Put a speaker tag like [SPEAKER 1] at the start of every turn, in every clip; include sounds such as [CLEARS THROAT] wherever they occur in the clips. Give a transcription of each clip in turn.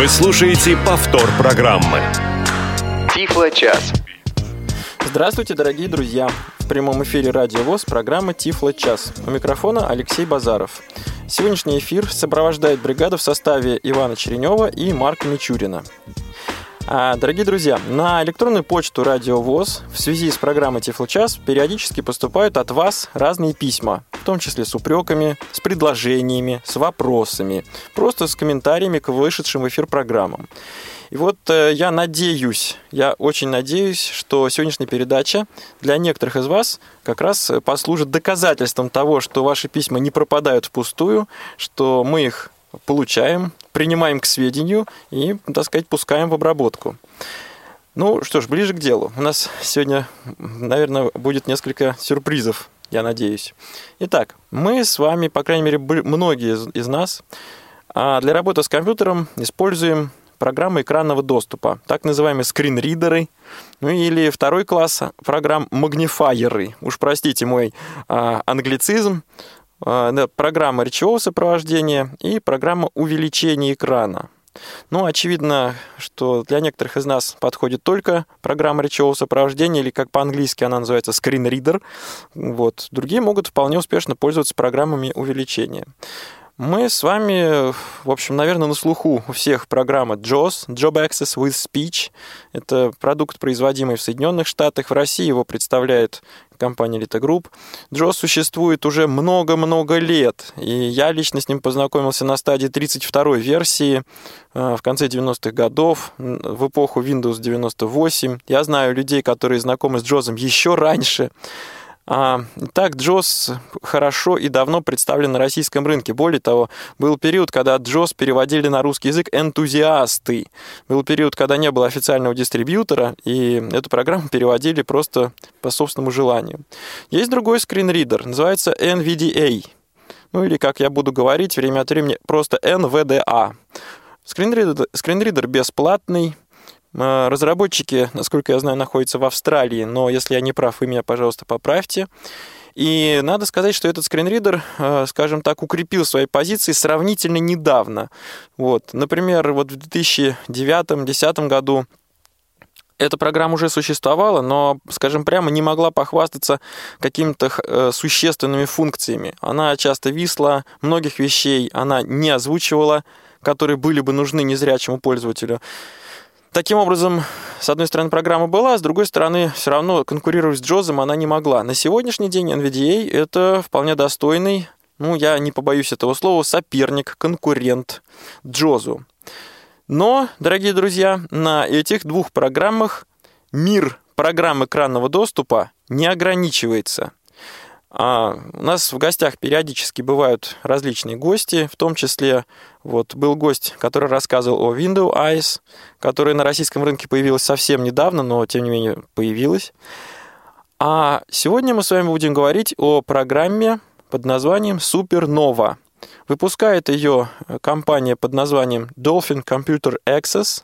[SPEAKER 1] Вы слушаете повтор программы.
[SPEAKER 2] Тифло-час.
[SPEAKER 3] Здравствуйте, дорогие друзья! В прямом эфире Радио ВОЗ программа Тифло час». У микрофона Алексей Базаров. Сегодняшний эфир сопровождает бригада в составе Ивана Черенева и Марка Мичурина. А, дорогие друзья, на электронную почту Радио ВОЗ в связи с программой Тифлочас периодически поступают от вас разные письма, в том числе с упреками, с предложениями, с вопросами, просто с комментариями к вышедшим в эфир программам. И вот э, я надеюсь, я очень надеюсь, что сегодняшняя передача для некоторых из вас как раз послужит доказательством того, что ваши письма не пропадают впустую, что мы их получаем, принимаем к сведению и, так сказать, пускаем в обработку. Ну что ж, ближе к делу. У нас сегодня, наверное, будет несколько сюрпризов, я надеюсь. Итак, мы с вами, по крайней мере, многие из, нас, а для работы с компьютером используем программы экранного доступа, так называемые скринридеры, ну или второй класс программ магнифайеры. Уж простите мой а, англицизм, программа речевого сопровождения и программа увеличения экрана. Ну, очевидно, что для некоторых из нас подходит только программа речевого сопровождения, или как по-английски она называется, reader. Вот. Другие могут вполне успешно пользоваться программами увеличения. Мы с вами, в общем, наверное, на слуху у всех программа JAWS, Job Access with Speech. Это продукт, производимый в Соединенных Штатах. В России его представляет компания Elite Group. JAWS существует уже много-много лет, и я лично с ним познакомился на стадии 32-й версии э, в конце 90-х годов, в эпоху Windows 98. Я знаю людей, которые знакомы с JAWS еще раньше. А, так, JOS хорошо и давно представлен на российском рынке. Более того, был период, когда JOS переводили на русский язык энтузиасты. Был период, когда не было официального дистрибьютора, и эту программу переводили просто по собственному желанию. Есть другой скринридер, называется NVDA. Ну или, как я буду говорить время от времени, просто NVDA. Скринридер, скринридер бесплатный, разработчики, насколько я знаю, находятся в Австралии, но если я не прав, вы меня, пожалуйста, поправьте. И надо сказать, что этот скринридер, э, скажем так, укрепил свои позиции сравнительно недавно. Вот. Например, вот в 2009-2010 году эта программа уже существовала, но, скажем прямо, не могла похвастаться какими-то э, существенными функциями. Она часто висла, многих вещей она не озвучивала, которые были бы нужны незрячему пользователю. Таким образом, с одной стороны, программа была, с другой стороны, все равно конкурировать с Джозом она не могла. На сегодняшний день NVDA – это вполне достойный, ну, я не побоюсь этого слова, соперник, конкурент Джозу. Но, дорогие друзья, на этих двух программах мир программ экранного доступа не ограничивается. А у нас в гостях периодически бывают различные гости, в том числе вот был гость, который рассказывал о Windows Eyes, которая на российском рынке появилась совсем недавно, но тем не менее появилась. А сегодня мы с вами будем говорить о программе под названием Supernova. Выпускает ее компания под названием Dolphin Computer Access,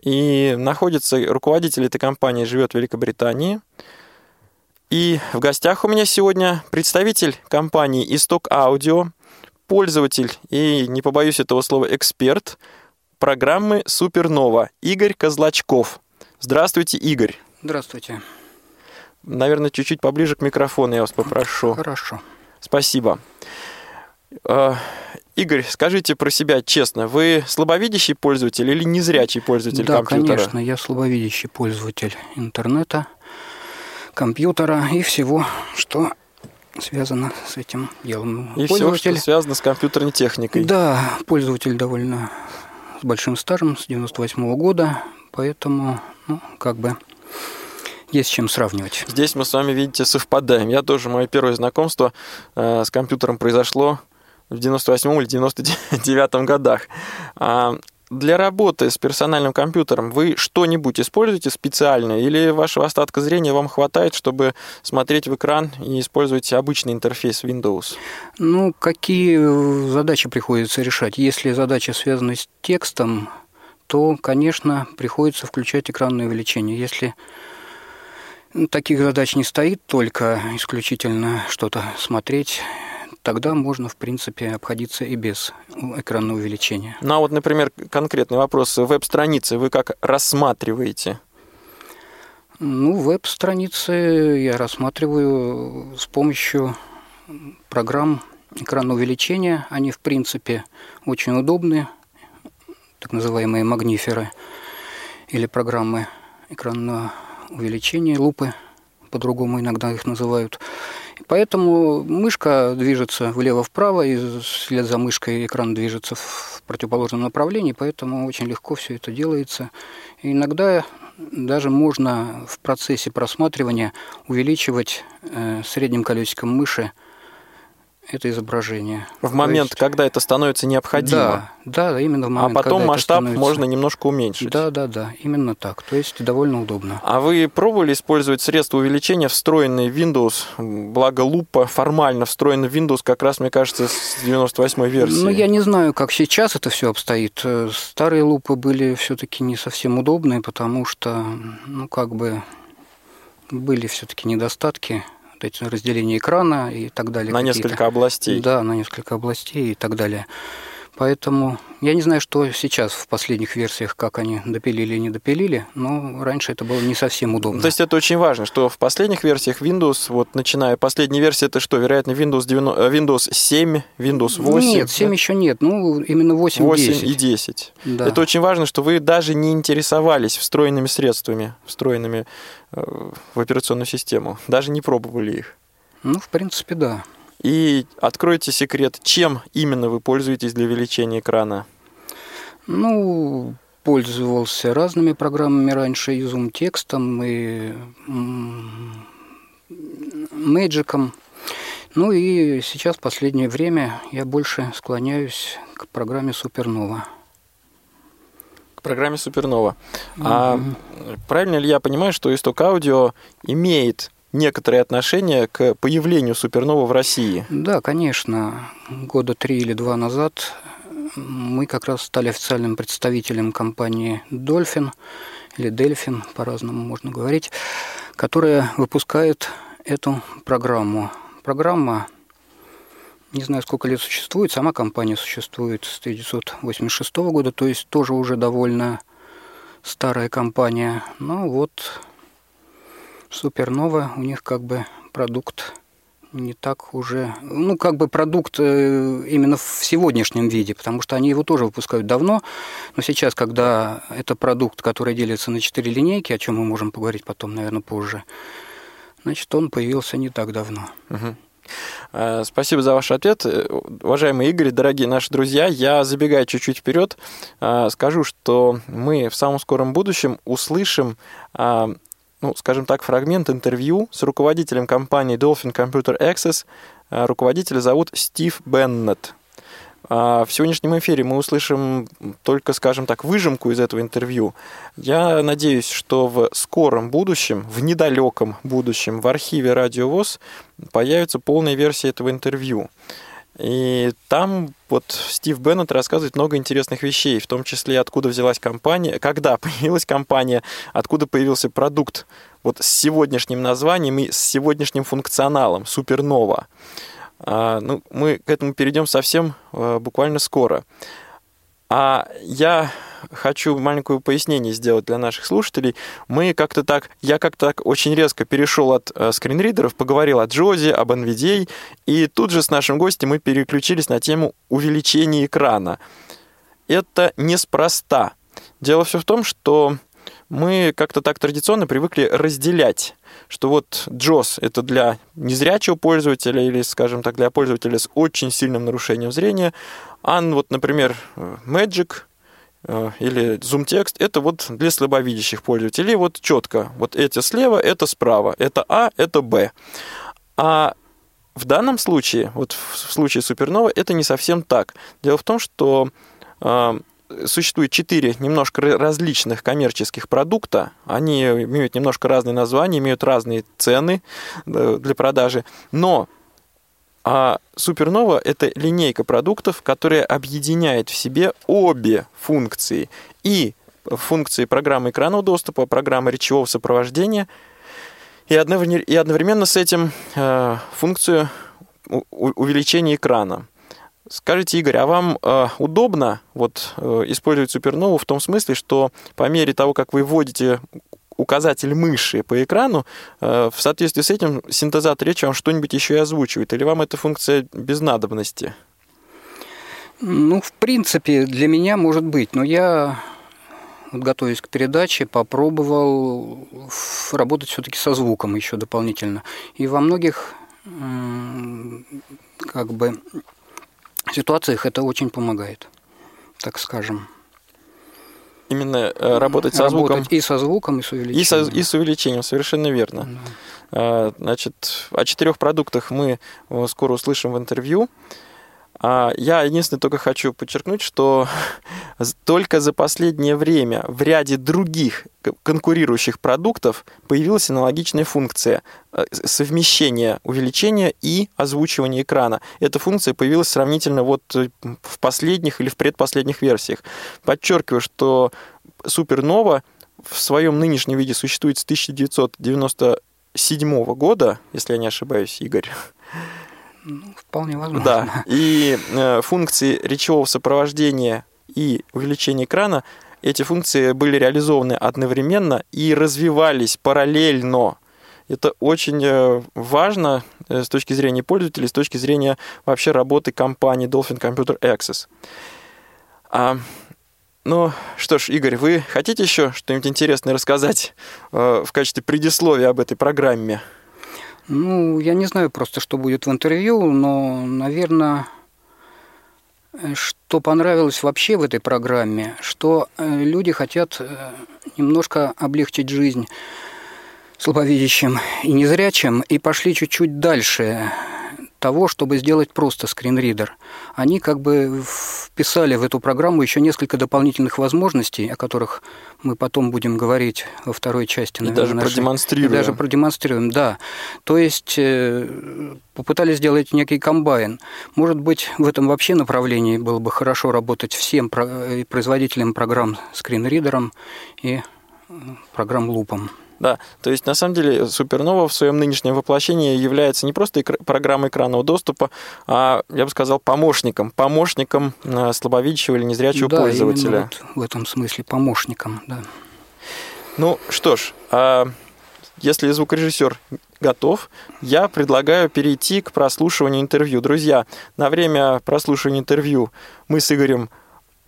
[SPEAKER 3] и находится руководитель этой компании живет в Великобритании – и в гостях у меня сегодня представитель компании «Исток Аудио», пользователь и, не побоюсь этого слова, эксперт программы «Супернова» Игорь Козлачков. Здравствуйте, Игорь.
[SPEAKER 4] Здравствуйте.
[SPEAKER 3] Наверное, чуть-чуть поближе к микрофону я вас попрошу.
[SPEAKER 4] Хорошо.
[SPEAKER 3] Спасибо. А, Игорь, скажите про себя честно, вы слабовидящий пользователь или незрячий пользователь
[SPEAKER 4] да,
[SPEAKER 3] компьютера?
[SPEAKER 4] Да, конечно, я слабовидящий пользователь интернета компьютера и всего, что связано с этим делом.
[SPEAKER 3] И все, что связано с компьютерной техникой.
[SPEAKER 4] Да, пользователь довольно с большим стажем, с 98 -го года, поэтому, ну, как бы есть с чем сравнивать.
[SPEAKER 3] Здесь мы с вами, видите, совпадаем. Я тоже, мое первое знакомство э, с компьютером произошло в 98 или 99 годах. А, для работы с персональным компьютером вы что-нибудь используете специальное или вашего остатка зрения вам хватает, чтобы смотреть в экран и использовать обычный интерфейс Windows?
[SPEAKER 4] Ну, какие задачи приходится решать? Если задача связана с текстом, то, конечно, приходится включать экранное увеличение. Если таких задач не стоит, только исключительно что-то смотреть, тогда можно, в принципе, обходиться и без экранного увеличения.
[SPEAKER 3] Ну а вот, например, конкретный вопрос. Веб-страницы вы как рассматриваете?
[SPEAKER 4] Ну, веб-страницы я рассматриваю с помощью программ экранного увеличения. Они, в принципе, очень удобны, так называемые магниферы или программы экранного увеличения, лупы, по-другому иногда их называют. Поэтому мышка движется влево-вправо, и вслед за мышкой экран движется в противоположном направлении, поэтому очень легко все это делается. И иногда даже можно в процессе просматривания увеличивать э, средним колесиком мыши это изображение.
[SPEAKER 3] В момент, есть... когда это становится необходимо.
[SPEAKER 4] Да, да, именно в момент.
[SPEAKER 3] А потом масштаб
[SPEAKER 4] становится...
[SPEAKER 3] можно немножко уменьшить.
[SPEAKER 4] Да, да, да, именно так. То есть довольно удобно.
[SPEAKER 3] А вы пробовали использовать средства увеличения, встроенные в Windows? Благо лупа формально встроена в Windows, как раз, мне кажется, с 98 версии.
[SPEAKER 4] Ну, я не знаю, как сейчас это все обстоит. Старые лупы были все-таки не совсем удобные, потому что, ну, как бы были все-таки недостатки эти разделение экрана и так далее.
[SPEAKER 3] На несколько областей.
[SPEAKER 4] Да, на несколько областей и так далее. Поэтому я не знаю, что сейчас в последних версиях, как они допилили или не допилили, но раньше это было не совсем удобно.
[SPEAKER 3] То есть это очень важно, что в последних версиях Windows, вот начиная последняя версия, это что, вероятно, Windows, 90, э, Windows 7, Windows 8?
[SPEAKER 4] Нет, 7 да? еще нет, ну именно 8,
[SPEAKER 3] 8 10. и 10. Да. Это очень важно, что вы даже не интересовались встроенными средствами, встроенными э, в операционную систему, даже не пробовали их.
[SPEAKER 4] Ну, в принципе, да.
[SPEAKER 3] И откройте секрет, чем именно вы пользуетесь для увеличения экрана?
[SPEAKER 4] Ну, пользовался разными программами раньше, и Zoom текстом, и Magic. Ну и сейчас, в последнее время, я больше склоняюсь к программе Supernova.
[SPEAKER 3] К программе Supernova. Mm-hmm. А правильно ли я понимаю, что исток аудио имеет некоторые отношения к появлению супернова в России.
[SPEAKER 4] Да, конечно. Года три или два назад мы как раз стали официальным представителем компании Dolphin или Delphin, по-разному можно говорить, которая выпускает эту программу. Программа, не знаю, сколько лет существует, сама компания существует с 1986 года, то есть тоже уже довольно старая компания. Но вот Супернова, у них как бы продукт не так уже, ну, как бы продукт э, именно в сегодняшнем виде, потому что они его тоже выпускают давно, но сейчас, когда это продукт, который делится на четыре линейки, о чем мы можем поговорить потом, наверное, позже, значит, он появился не так давно.
[SPEAKER 3] Угу. Спасибо за ваш ответ. Э, уважаемый Игорь, дорогие наши друзья, я забегаю чуть-чуть вперед, скажу, что мы в самом скором будущем услышим ну, скажем так, фрагмент интервью с руководителем компании Dolphin Computer Access. А, руководителя зовут Стив Беннет. А, в сегодняшнем эфире мы услышим только, скажем так, выжимку из этого интервью. Я надеюсь, что в скором будущем, в недалеком будущем в архиве Радио ВОЗ появится полная версия этого интервью. И там вот Стив Беннет рассказывает много интересных вещей, в том числе откуда взялась компания, когда [LAUGHS] появилась компания, откуда появился продукт вот с сегодняшним названием и с сегодняшним функционалом Супернова. А, ну, мы к этому перейдем совсем а, буквально скоро. А я хочу маленькое пояснение сделать для наших слушателей. Мы как-то так, я как-то так очень резко перешел от э, скринридеров, поговорил о Джозе, об NVDA, и тут же с нашим гостем мы переключились на тему увеличения экрана. Это неспроста. Дело все в том, что мы как-то так традиционно привыкли разделять, что вот JOS — это для незрячего пользователя или, скажем так, для пользователя с очень сильным нарушением зрения, а вот, например, Magic э, или Zoom текст это вот для слабовидящих пользователей. Вот четко, вот эти слева, это справа, это А, это Б. А в данном случае, вот в случае Супернова, это не совсем так. Дело в том, что э, существует четыре немножко различных коммерческих продукта. Они имеют немножко разные названия, имеют разные цены э, для продажи. Но а Супернова – это линейка продуктов, которая объединяет в себе обе функции. И функции программы экранного доступа, программы речевого сопровождения, и одновременно с этим э, функцию увеличение экрана. Скажите, Игорь, а вам э, удобно вот, э, использовать супернову в том смысле, что по мере того, как вы вводите указатель мыши по экрану, э, в соответствии с этим синтезатор речи вам что-нибудь еще и озвучивает? Или вам эта функция без надобности?
[SPEAKER 4] Ну, в принципе, для меня может быть, но я, вот готовясь к передаче, попробовал работать все-таки со звуком еще дополнительно. И во многих как бы ситуациях это очень помогает, так скажем.
[SPEAKER 3] Именно э, работать со звуком.
[SPEAKER 4] И со звуком, и с увеличением.
[SPEAKER 3] И, со, и с увеличением, совершенно верно. А, значит, о четырех продуктах мы э, скоро услышим в интервью. А я единственное только хочу подчеркнуть, что [LAUGHS] только за последнее время в ряде других конкурирующих продуктов появилась аналогичная функция э, совмещения увеличения и озвучивания экрана. Эта функция появилась сравнительно вот э, в последних или в предпоследних версиях. Подчеркиваю, что Supernova в своем нынешнем виде существует с 1997 года, если я не ошибаюсь, Игорь. [LAUGHS]
[SPEAKER 4] Ну, вполне возможно.
[SPEAKER 3] Да. [LAUGHS] И э, функции речевого сопровождения и увеличения экрана, эти функции были реализованы одновременно и развивались параллельно. Это очень э, важно э, с точки зрения пользователей, с точки зрения вообще работы компании Dolphin Computer Access. А, ну что ж, Игорь, вы хотите еще что-нибудь интересное рассказать э, в качестве предисловия об этой программе?
[SPEAKER 4] Ну, я не знаю просто, что будет в интервью, но, наверное, что понравилось вообще в этой программе, что э, люди хотят э, немножко облегчить жизнь слабовидящим и незрячим и пошли чуть-чуть дальше того, чтобы сделать просто скринридер. Они как бы вписали в эту программу еще несколько дополнительных возможностей, о которых мы потом будем говорить во второй части.
[SPEAKER 3] Наверное, и даже нашей... продемонстрируем.
[SPEAKER 4] И даже продемонстрируем, да. То есть э, попытались сделать некий комбайн. Может быть, в этом вообще направлении было бы хорошо работать всем э, производителям программ скринридером и программ лупом.
[SPEAKER 3] Да, то есть на самом деле Супернова в своем нынешнем воплощении является не просто экр- программой экранного доступа, а, я бы сказал, помощником, помощником э, слабовидящего или незрячего
[SPEAKER 4] да,
[SPEAKER 3] пользователя.
[SPEAKER 4] Вот в этом смысле помощником, да.
[SPEAKER 3] Ну что ж, а если звукорежиссер готов, я предлагаю перейти к прослушиванию интервью. Друзья, на время прослушивания интервью мы с Игорем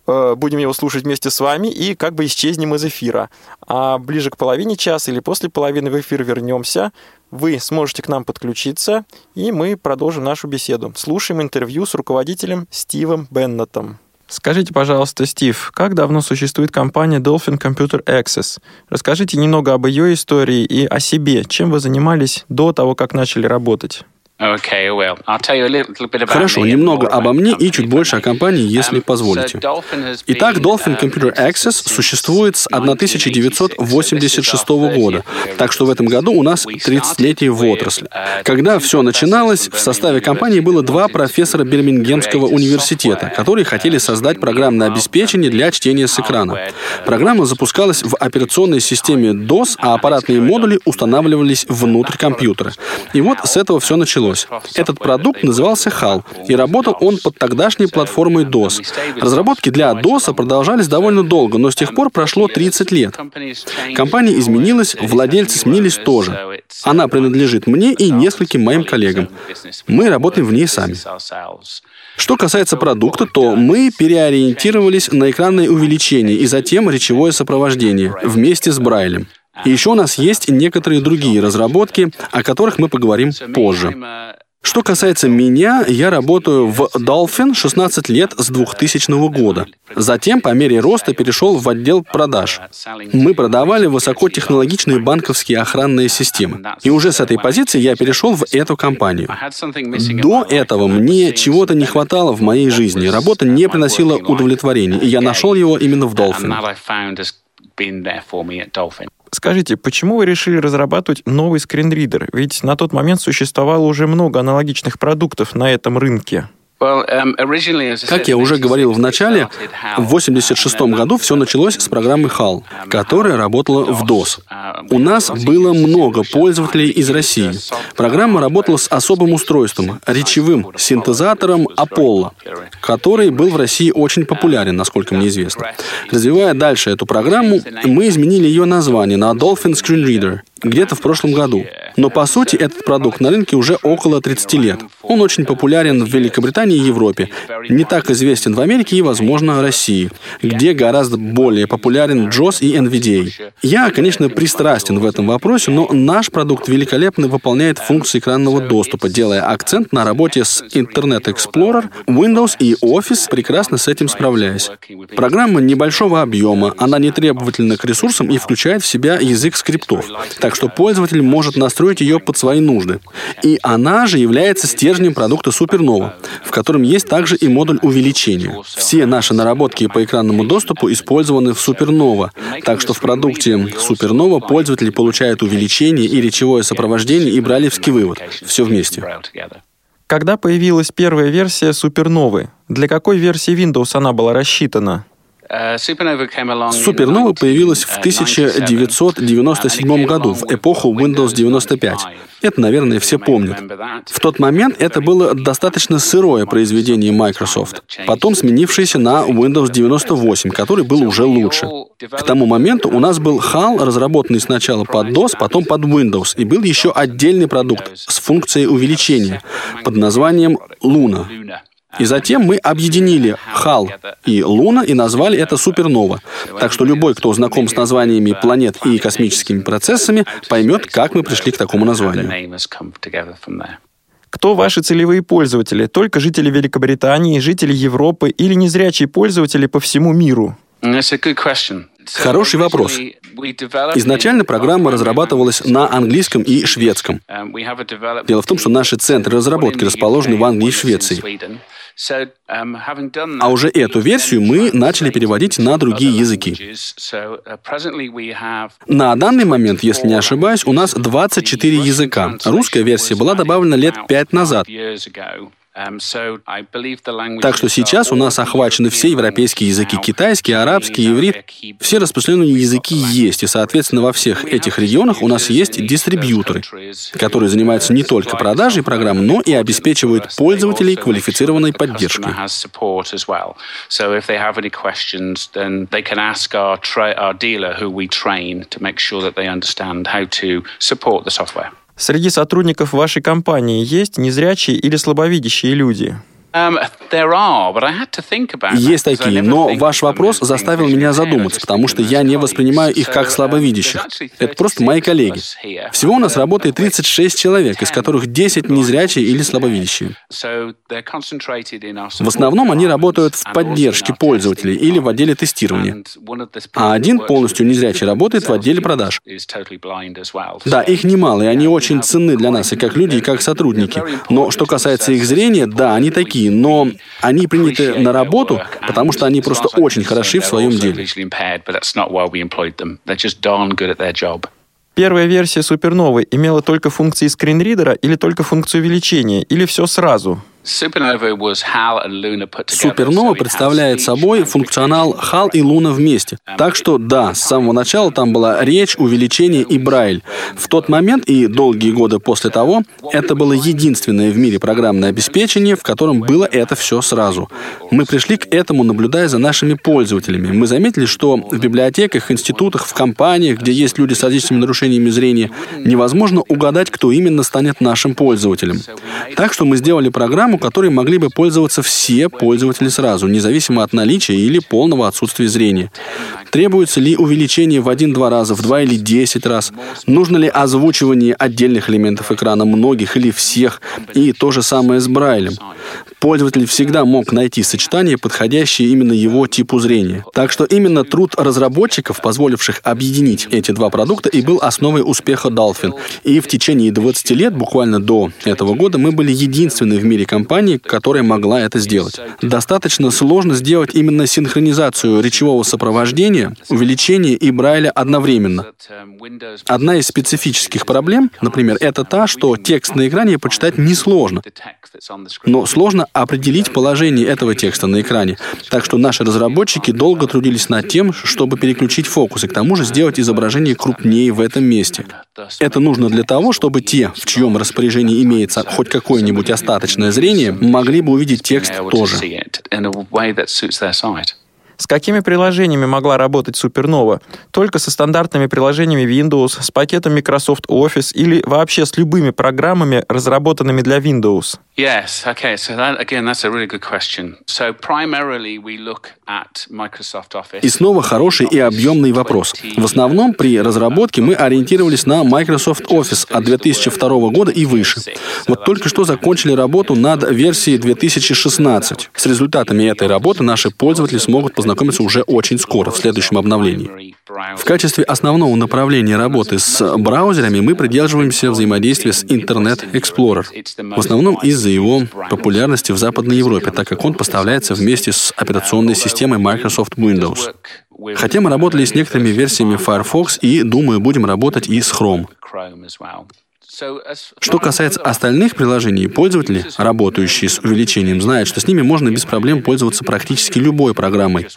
[SPEAKER 3] будем его слушать вместе с вами и как бы исчезнем из эфира. А ближе к половине часа или после половины в эфир вернемся. Вы сможете к нам подключиться, и мы продолжим нашу беседу. Слушаем интервью с руководителем Стивом Беннетом. Скажите, пожалуйста, Стив, как давно существует компания Dolphin Computer Access? Расскажите немного об ее истории и о себе. Чем вы занимались до того, как начали работать?
[SPEAKER 5] Хорошо, немного обо мне и чуть больше о компании, если um, позволите. Итак, Dolphin um, Computer Access существует с 1986 года, так что в этом году у нас 30-летие в отрасли.
[SPEAKER 3] Uh,
[SPEAKER 5] Когда все начиналось, в составе компании было два профессора Бирмингемского университета, которые хотели создать программное обеспечение для чтения с экрана. Программа запускалась в операционной системе DOS, а аппаратные модули устанавливались внутрь компьютера. И вот с этого все началось началось. Этот продукт назывался HAL, и работал он под тогдашней платформой DOS. Разработки для DOS продолжались довольно долго, но с тех пор прошло 30 лет. Компания изменилась, владельцы сменились тоже. Она принадлежит мне и нескольким моим коллегам. Мы работаем в ней сами. Что касается продукта, то мы переориентировались на экранное увеличение и затем речевое сопровождение вместе с Брайлем. И еще у нас есть некоторые другие разработки, о которых мы поговорим позже. Что касается меня, я работаю в Dolphin 16 лет с 2000 года. Затем, по мере роста, перешел в отдел продаж. Мы продавали высокотехнологичные банковские охранные системы. И уже с этой позиции я перешел в эту компанию. До этого мне чего-то не хватало в моей жизни. Работа не приносила удовлетворения, и я нашел его именно в Dolphin.
[SPEAKER 3] Скажите, почему вы решили разрабатывать новый скринридер? Ведь на тот момент существовало уже много аналогичных продуктов на этом рынке.
[SPEAKER 5] Как я уже говорил в начале, в 1986 году все началось с программы HAL, которая работала в DOS. У нас было много пользователей из России. Программа работала с особым устройством, речевым синтезатором Apollo, который был в России очень популярен, насколько мне известно. Развивая дальше эту программу, мы изменили ее название на Dolphin Screen Reader где-то в прошлом году. Но по сути этот продукт на рынке уже около 30 лет. Он очень популярен в Великобритании и Европе, не так известен в Америке и, возможно, России, где гораздо более популярен JOS и NVDA. Я, конечно, пристрастен в этом вопросе, но наш продукт великолепно выполняет функции экранного доступа, делая акцент на работе с Internet Explorer, Windows и Office, прекрасно с этим справляясь. Программа небольшого объема, она не требовательна к ресурсам и включает в себя язык скриптов, так что пользователь может настроить ее под свои нужды. И она же является стержнем продукта Supernova, в котором есть также и модуль увеличения. Все наши наработки по экранному доступу использованы в Supernova, так что в продукте Supernova пользователи получают увеличение и речевое сопровождение и бралевский вывод. Все вместе.
[SPEAKER 3] Когда появилась первая версия Суперновы? Для какой версии Windows она была рассчитана?
[SPEAKER 5] Супернова появилась в 1997 году, в эпоху Windows 95. Это, наверное, все помнят. В тот момент это было достаточно сырое произведение Microsoft, потом сменившееся на Windows 98, который был уже лучше. К тому моменту у нас был HAL, разработанный сначала под DOS, потом под Windows, и был еще отдельный продукт с функцией увеличения под названием Luna. И затем мы объединили Хал и Луна и назвали это супернова. Так что любой, кто знаком с названиями планет и космическими процессами, поймет, как мы пришли к такому названию.
[SPEAKER 3] Кто ваши целевые пользователи? Только жители Великобритании, жители Европы или незрячие пользователи по всему миру?
[SPEAKER 5] Хороший вопрос. Изначально программа разрабатывалась на английском и шведском. Дело в том, что наши центры разработки расположены в Англии и Швеции. Um, а уже эту версию мы начали переводить на другие языки. Uh, на данный момент, если не ошибаюсь, у нас 24 языка. Русская версия была добавлена лет пять назад. Um, так что сейчас у нас охвачены все европейские языки, китайский, арабский, иврит. Все распространенные языки есть, и, соответственно, во всех этих регионах у нас есть дистрибьюторы, которые занимаются не только продажей программ, но и обеспечивают пользователей квалифицированной поддержкой.
[SPEAKER 3] Среди сотрудников вашей компании есть незрячие или слабовидящие люди?
[SPEAKER 5] Um, Есть такие, но ваш вопрос заставил меня задуматься, потому что я не воспринимаю их как слабовидящих. Это просто мои коллеги. Всего у нас работает 36 человек, из которых 10 незрячие или слабовидящие. В основном они работают в поддержке пользователей или в отделе тестирования. А один полностью незрячий работает в отделе продаж. Да, их немало, и они очень ценны для нас и как люди, и как сотрудники. Но что касается их зрения, да, они такие такие, но они приняты на работу, потому что они просто очень хороши в своем деле.
[SPEAKER 3] Первая версия суперновой имела только функции скринридера или только функцию увеличения, или все сразу?
[SPEAKER 5] Супернова представляет собой функционал HAL и Луна вместе. Так что да, с самого начала там была речь, увеличение и Брайль. В тот момент и долгие годы после того это было единственное в мире программное обеспечение, в котором было это все сразу. Мы пришли к этому, наблюдая за нашими пользователями. Мы заметили, что в библиотеках, институтах, в компаниях, где есть люди с различными нарушениями зрения, невозможно угадать, кто именно станет нашим пользователем. Так что мы сделали программу, программу, которой могли бы пользоваться все пользователи сразу, независимо от наличия или полного отсутствия зрения. Требуется ли увеличение в один-два раза, в два или десять раз? Нужно ли озвучивание отдельных элементов экрана, многих или всех? И то же самое с Брайлем. Пользователь всегда мог найти сочетание, подходящее именно его типу зрения. Так что именно труд разработчиков, позволивших объединить эти два продукта, и был основой успеха Dolphin. И в течение 20 лет, буквально до этого года, мы были единственной в мире компанией, которая могла это сделать. Достаточно сложно сделать именно синхронизацию речевого сопровождения увеличения и Брайля одновременно. Одна из специфических проблем, например, это та, что текст на экране почитать несложно, но сложно определить положение этого текста на экране. Так что наши разработчики долго трудились над тем, чтобы переключить фокус и к тому же сделать изображение крупнее в этом месте. Это нужно для того, чтобы те, в чьем распоряжении имеется хоть какое-нибудь остаточное зрение, могли бы увидеть текст тоже.
[SPEAKER 3] С какими приложениями могла работать Supernova? Только со стандартными приложениями Windows, с пакетом Microsoft Office или вообще с любыми программами, разработанными для Windows?
[SPEAKER 6] Yes, okay, so that, again, that's a really good question. So primarily we look at Microsoft Office.
[SPEAKER 5] И снова хороший и объемный вопрос. В основном при разработке мы ориентировались на Microsoft Office от 2002 года и выше. Вот только что закончили работу над версией 2016. С результатами этой работы наши пользователи смогут познакомиться уже очень скоро, в следующем обновлении. В качестве основного направления работы с браузерами мы придерживаемся взаимодействия с Internet Explorer. В основном из-за его популярности в Западной Европе, так как он поставляется вместе с операционной системой Microsoft Windows. Хотя мы работали с некоторыми версиями Firefox и, думаю, будем работать и с Chrome. Что касается остальных приложений, пользователи, работающие с увеличением, знают, что с ними можно без проблем пользоваться практически любой программой.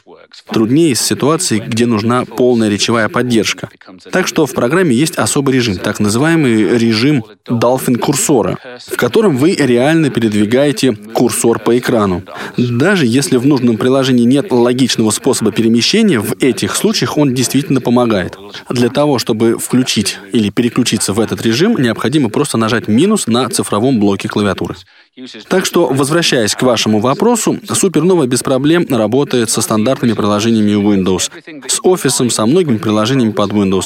[SPEAKER 5] Труднее с ситуацией, где нужна полная речевая поддержка. Так что в программе есть особый режим, так называемый режим Dolphin курсора, в котором вы реально передвигаете курсор по экрану. Даже если в нужном приложении нет логичного способа перемещения, в этих случаях он действительно помогает. Для того, чтобы включить или переключиться в этот режим, необходимо просто нажать минус на цифровом блоке клавиатуры. Так что, возвращаясь к вашему вопросу, Supernova без проблем работает со стандартными приложениями Windows, с офисом, со многими приложениями под Windows.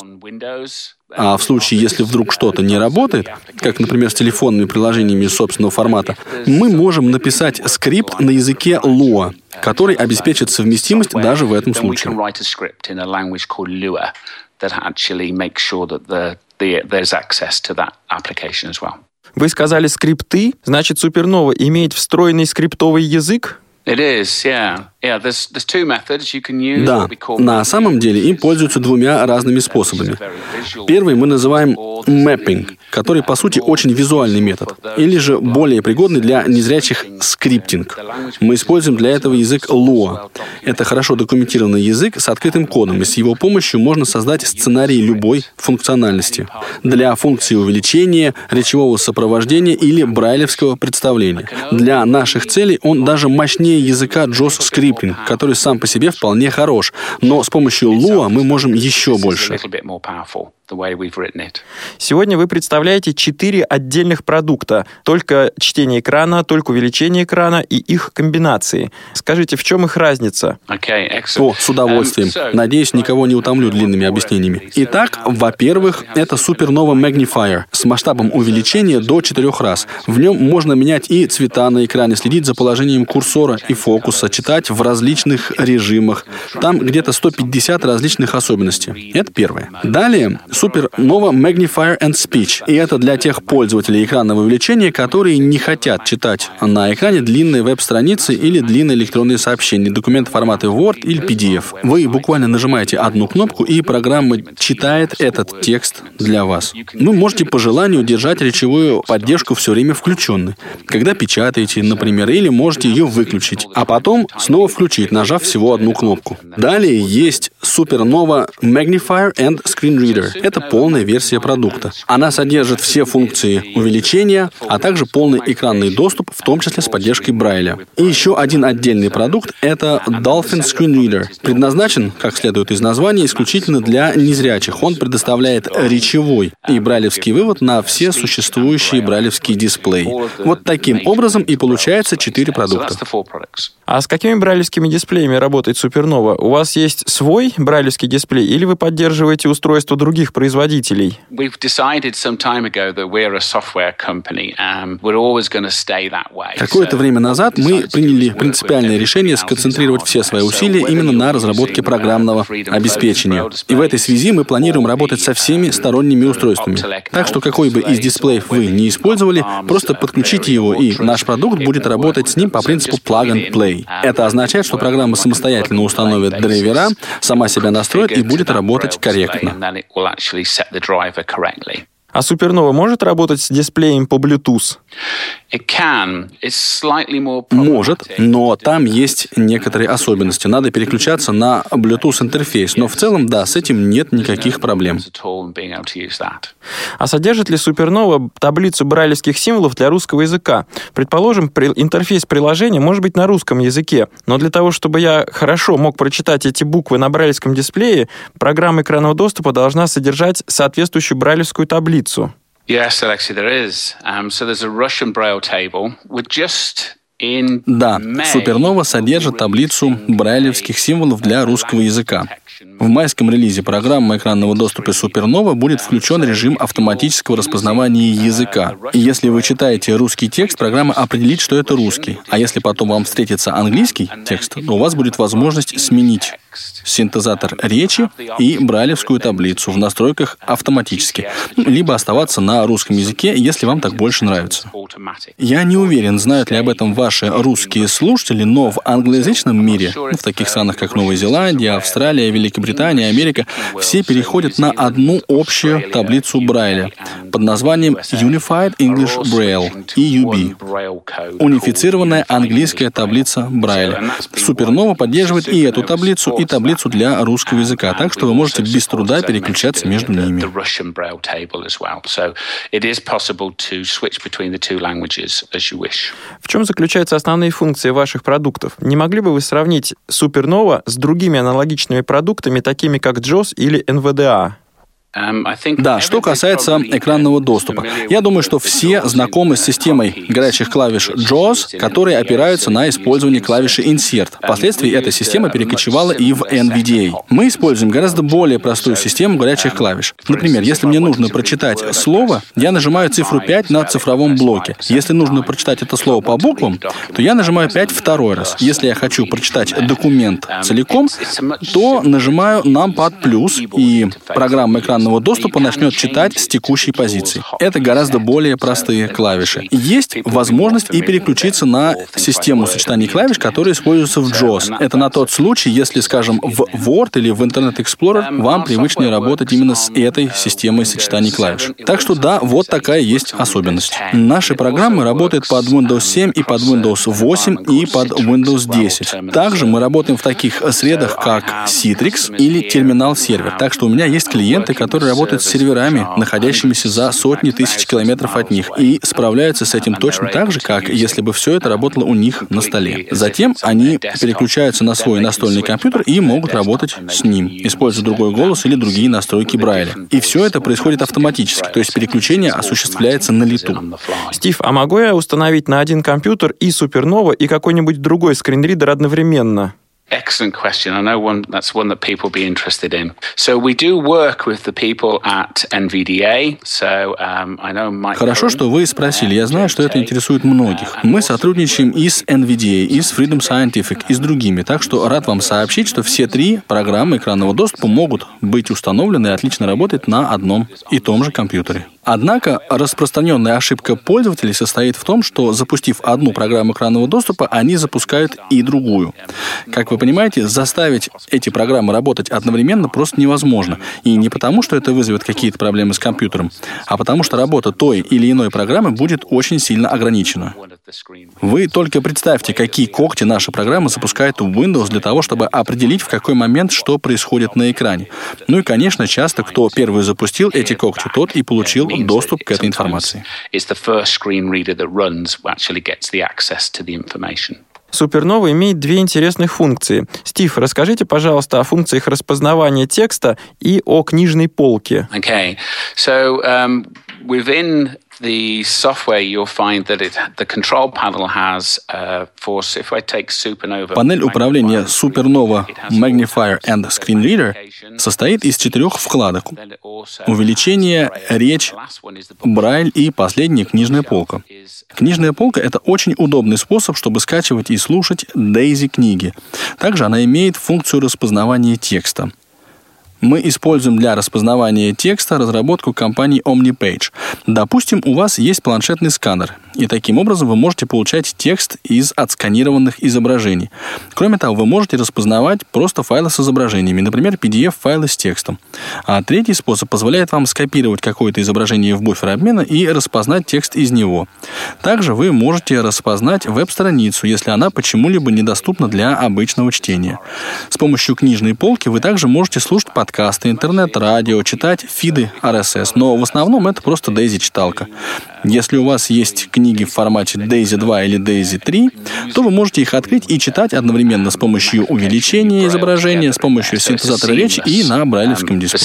[SPEAKER 5] А в случае, если вдруг что-то не работает, как, например, с телефонными приложениями собственного формата, мы можем написать скрипт на языке Lua, который обеспечит совместимость даже в этом случае.
[SPEAKER 3] Вы сказали скрипты, значит, Supernova имеет встроенный скриптовый язык?
[SPEAKER 6] It is, yeah.
[SPEAKER 5] Да, на самом деле им пользуются двумя разными способами. Первый мы называем mapping, который по сути очень визуальный метод, или же более пригодный для незрячих скриптинг. Мы используем для этого язык Lua. Это хорошо документированный язык с открытым кодом, и с его помощью можно создать сценарий любой функциональности для функции увеличения, речевого сопровождения или брайлевского представления. Для наших целей он даже мощнее языка JOS Скриптинг, который сам по себе вполне хорош, но с помощью Lua мы можем еще больше.
[SPEAKER 3] Сегодня вы представляете четыре отдельных продукта. Только чтение экрана, только увеличение экрана и их комбинации. Скажите, в чем их разница?
[SPEAKER 5] О, с удовольствием. Надеюсь, никого не утомлю длинными объяснениями. Итак, во-первых, это Supernova Magnifier с масштабом увеличения до четырех раз. В нем можно менять и цвета на экране, следить за положением курсора и фокуса, читать в различных режимах. Там где-то 150 различных особенностей. Это первое. Далее, Супер Nova Magnifier and Speech. И это для тех пользователей экранного увеличения, которые не хотят читать на экране длинные веб-страницы или длинные электронные сообщения, документы формата Word или PDF. Вы буквально нажимаете одну кнопку, и программа читает этот текст для вас. Вы можете по желанию держать речевую поддержку все время включенной, когда печатаете, например, или можете ее выключить, а потом снова включить, нажав всего одну кнопку. Далее есть Supernova Magnifier and Screen Reader. Это полная версия продукта. Она содержит все функции увеличения, а также полный экранный доступ, в том числе с поддержкой Брайля. И еще один отдельный продукт — это Dolphin Screen Reader. Предназначен, как следует из названия, исключительно для незрячих. Он предоставляет речевой и брайлевский вывод на все существующие брайлевские дисплеи. Вот таким образом и получается четыре продукта.
[SPEAKER 3] А с какими брайлевскими дисплеями работает Supernova? У вас есть свой брайлевский дисплей или вы поддерживаете устройство других производителей?
[SPEAKER 5] Какое-то время назад мы приняли принципиальное решение сконцентрировать все свои усилия именно на разработке программного обеспечения. И в этой связи мы планируем работать со всеми сторонними устройствами. Так что какой бы из дисплеев вы не использовали, просто подключите его, и наш продукт будет работать с ним по принципу plug and play. Это означает, что программа самостоятельно установит драйвера, сама себя настроит и будет работать корректно.
[SPEAKER 3] А Supernova может работать с дисплеем по Bluetooth?
[SPEAKER 5] Может, но там есть некоторые особенности. Надо переключаться на Bluetooth интерфейс, но в целом, да, с этим нет никаких проблем.
[SPEAKER 3] А содержит ли Supernova таблицу брайлевских символов для русского языка? Предположим, интерфейс приложения может быть на русском языке, но для того, чтобы я хорошо мог прочитать эти буквы на брайлевском дисплее, программа экранного доступа должна содержать соответствующую брайлевскую таблицу.
[SPEAKER 6] Yes, Alexei, there is. Um, so there's a Russian Braille table with just
[SPEAKER 5] да, Супернова содержит таблицу брайлевских символов для русского языка. В майском релизе программы экранного доступа Супернова будет включен режим автоматического распознавания языка. И если вы читаете русский текст, программа определит, что это русский. А если потом вам встретится английский текст, то у вас будет возможность сменить синтезатор речи и брайлевскую таблицу в настройках автоматически, либо оставаться на русском языке, если вам так больше нравится. Я не уверен, знают ли об этом ваши русские слушатели, но в англоязычном мире, в таких странах, как Новая Зеландия, Австралия, Великобритания, Америка, все переходят на одну общую таблицу Брайля под названием Unified English Braille, EUB, унифицированная английская таблица Брайля. Супернова поддерживает и эту таблицу, и таблицу для русского языка, так что вы можете без труда переключаться между ними.
[SPEAKER 3] В чем заключаются основные функции ваших продуктов? Не могли бы вы сравнить Supernova с другими аналогичными продуктами, такими как JOS или NVDA?
[SPEAKER 5] Um, да, что касается экранного доступа. Я думаю, что все знакомы с системой горячих клавиш JAWS, которые опираются на использование клавиши Insert. Впоследствии эта система перекочевала и в NVDA. Мы используем гораздо более простую систему горячих клавиш. Например, если мне нужно прочитать слово, я нажимаю цифру 5 на цифровом блоке. Если нужно прочитать это слово по буквам, то я нажимаю 5 второй раз. Если я хочу прочитать документ целиком, то нажимаю Numpad плюс, и программа экрана экранного доступа начнет читать с текущей позиции. Это гораздо более простые клавиши. Есть возможность и переключиться на систему сочетаний клавиш, которая используется в JAWS. Это на тот случай, если, скажем, в Word или в Internet Explorer вам привычнее работать именно с этой системой сочетаний клавиш. Так что да, вот такая есть особенность. Наши программы работают под Windows 7 и под Windows 8 и под Windows 10. Также мы работаем в таких средах, как Citrix или Terminal Server. Так что у меня есть клиенты, которые которые работают с серверами, находящимися за сотни тысяч километров от них, и справляются с этим точно так же, как если бы все это работало у них на столе. Затем они переключаются на свой настольный компьютер и могут работать с ним, используя другой голос или другие настройки Брайля. И все это происходит автоматически, то есть переключение осуществляется на лету.
[SPEAKER 3] Стив, а могу я установить на один компьютер и Супернова, и какой-нибудь другой скринридер одновременно?
[SPEAKER 6] Excellent question. I know one that's one that people be interested in. So we do work with the people at NVDA. So um, I know Mike.
[SPEAKER 5] Хорошо, что вы спросили. Я знаю, что это интересует многих. Мы сотрудничаем и с NVDA, и с Freedom Scientific, и с другими. Так что рад вам сообщить, что все три программы экранного доступа могут быть установлены и отлично работать на одном и том же компьютере. Однако распространенная ошибка пользователей состоит в том, что запустив одну программу экранного доступа, они запускают и другую. Как вы понимаете, заставить эти программы работать одновременно просто невозможно. И не потому, что это вызовет какие-то проблемы с компьютером, а потому что работа той или иной программы будет очень сильно ограничена. Вы только представьте, какие когти наша программа запускает в Windows для того, чтобы определить, в какой момент что происходит на экране. Ну и, конечно, часто кто первый запустил эти когти, тот и получил доступ к этой информации.
[SPEAKER 3] Супернова имеет две интересных функции. Стив, расскажите, пожалуйста, о функциях распознавания текста и о книжной полке.
[SPEAKER 6] Okay. So, um, within the software you'll find that it the control panel has uh, for if I take Supernova
[SPEAKER 5] Панель управления Supernova Magnifier and Screen Reader состоит из четырех вкладок. Увеличение, речь, Брайль и последняя книжная полка. Книжная полка — это очень удобный способ, чтобы скачивать и слушать Дейзи книги. Также она имеет функцию распознавания текста. Мы используем для распознавания текста разработку компании OmniPage. Допустим, у вас есть планшетный сканер, и таким образом вы можете получать текст из отсканированных изображений. Кроме того, вы можете распознавать просто файлы с изображениями, например, PDF-файлы с текстом. А третий способ позволяет вам скопировать какое-то изображение в буфер обмена и распознать текст из него. Также вы можете распознать веб-страницу, если она почему-либо недоступна для обычного чтения. С помощью книжной полки вы также можете слушать подкасты, интернет-радио, читать фиды RSS, но в основном это просто Daisy-читалка. Если у вас есть книги в формате Daisy 2 или Daisy 3, то вы можете их открыть и читать одновременно с помощью увеличения изображения, с помощью синтезатора речи и на брайлевском дисплее.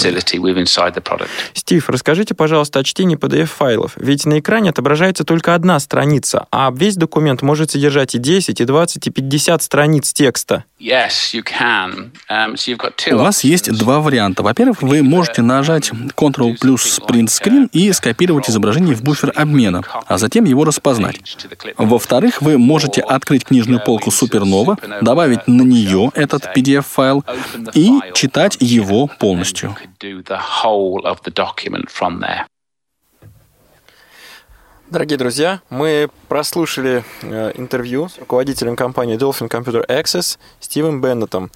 [SPEAKER 3] Стив, расскажите, пожалуйста, о чтении PDF-файлов. Ведь на экране отображается только одна страница, а весь документ может содержать и 10, и 20, и 50 страниц текста.
[SPEAKER 6] Um,
[SPEAKER 5] У вас есть два варианта. Во-первых, вы можете нажать Ctrl плюс Print Screen и скопировать изображение в буфер обмена, а затем его распознать. Во-вторых, вы можете открыть книжную полку Supernova, добавить на нее этот PDF-файл и читать его полностью.
[SPEAKER 3] Дорогие друзья, мы прослушали э, интервью с руководителем компании Dolphin Computer Access Стивом Беннетом.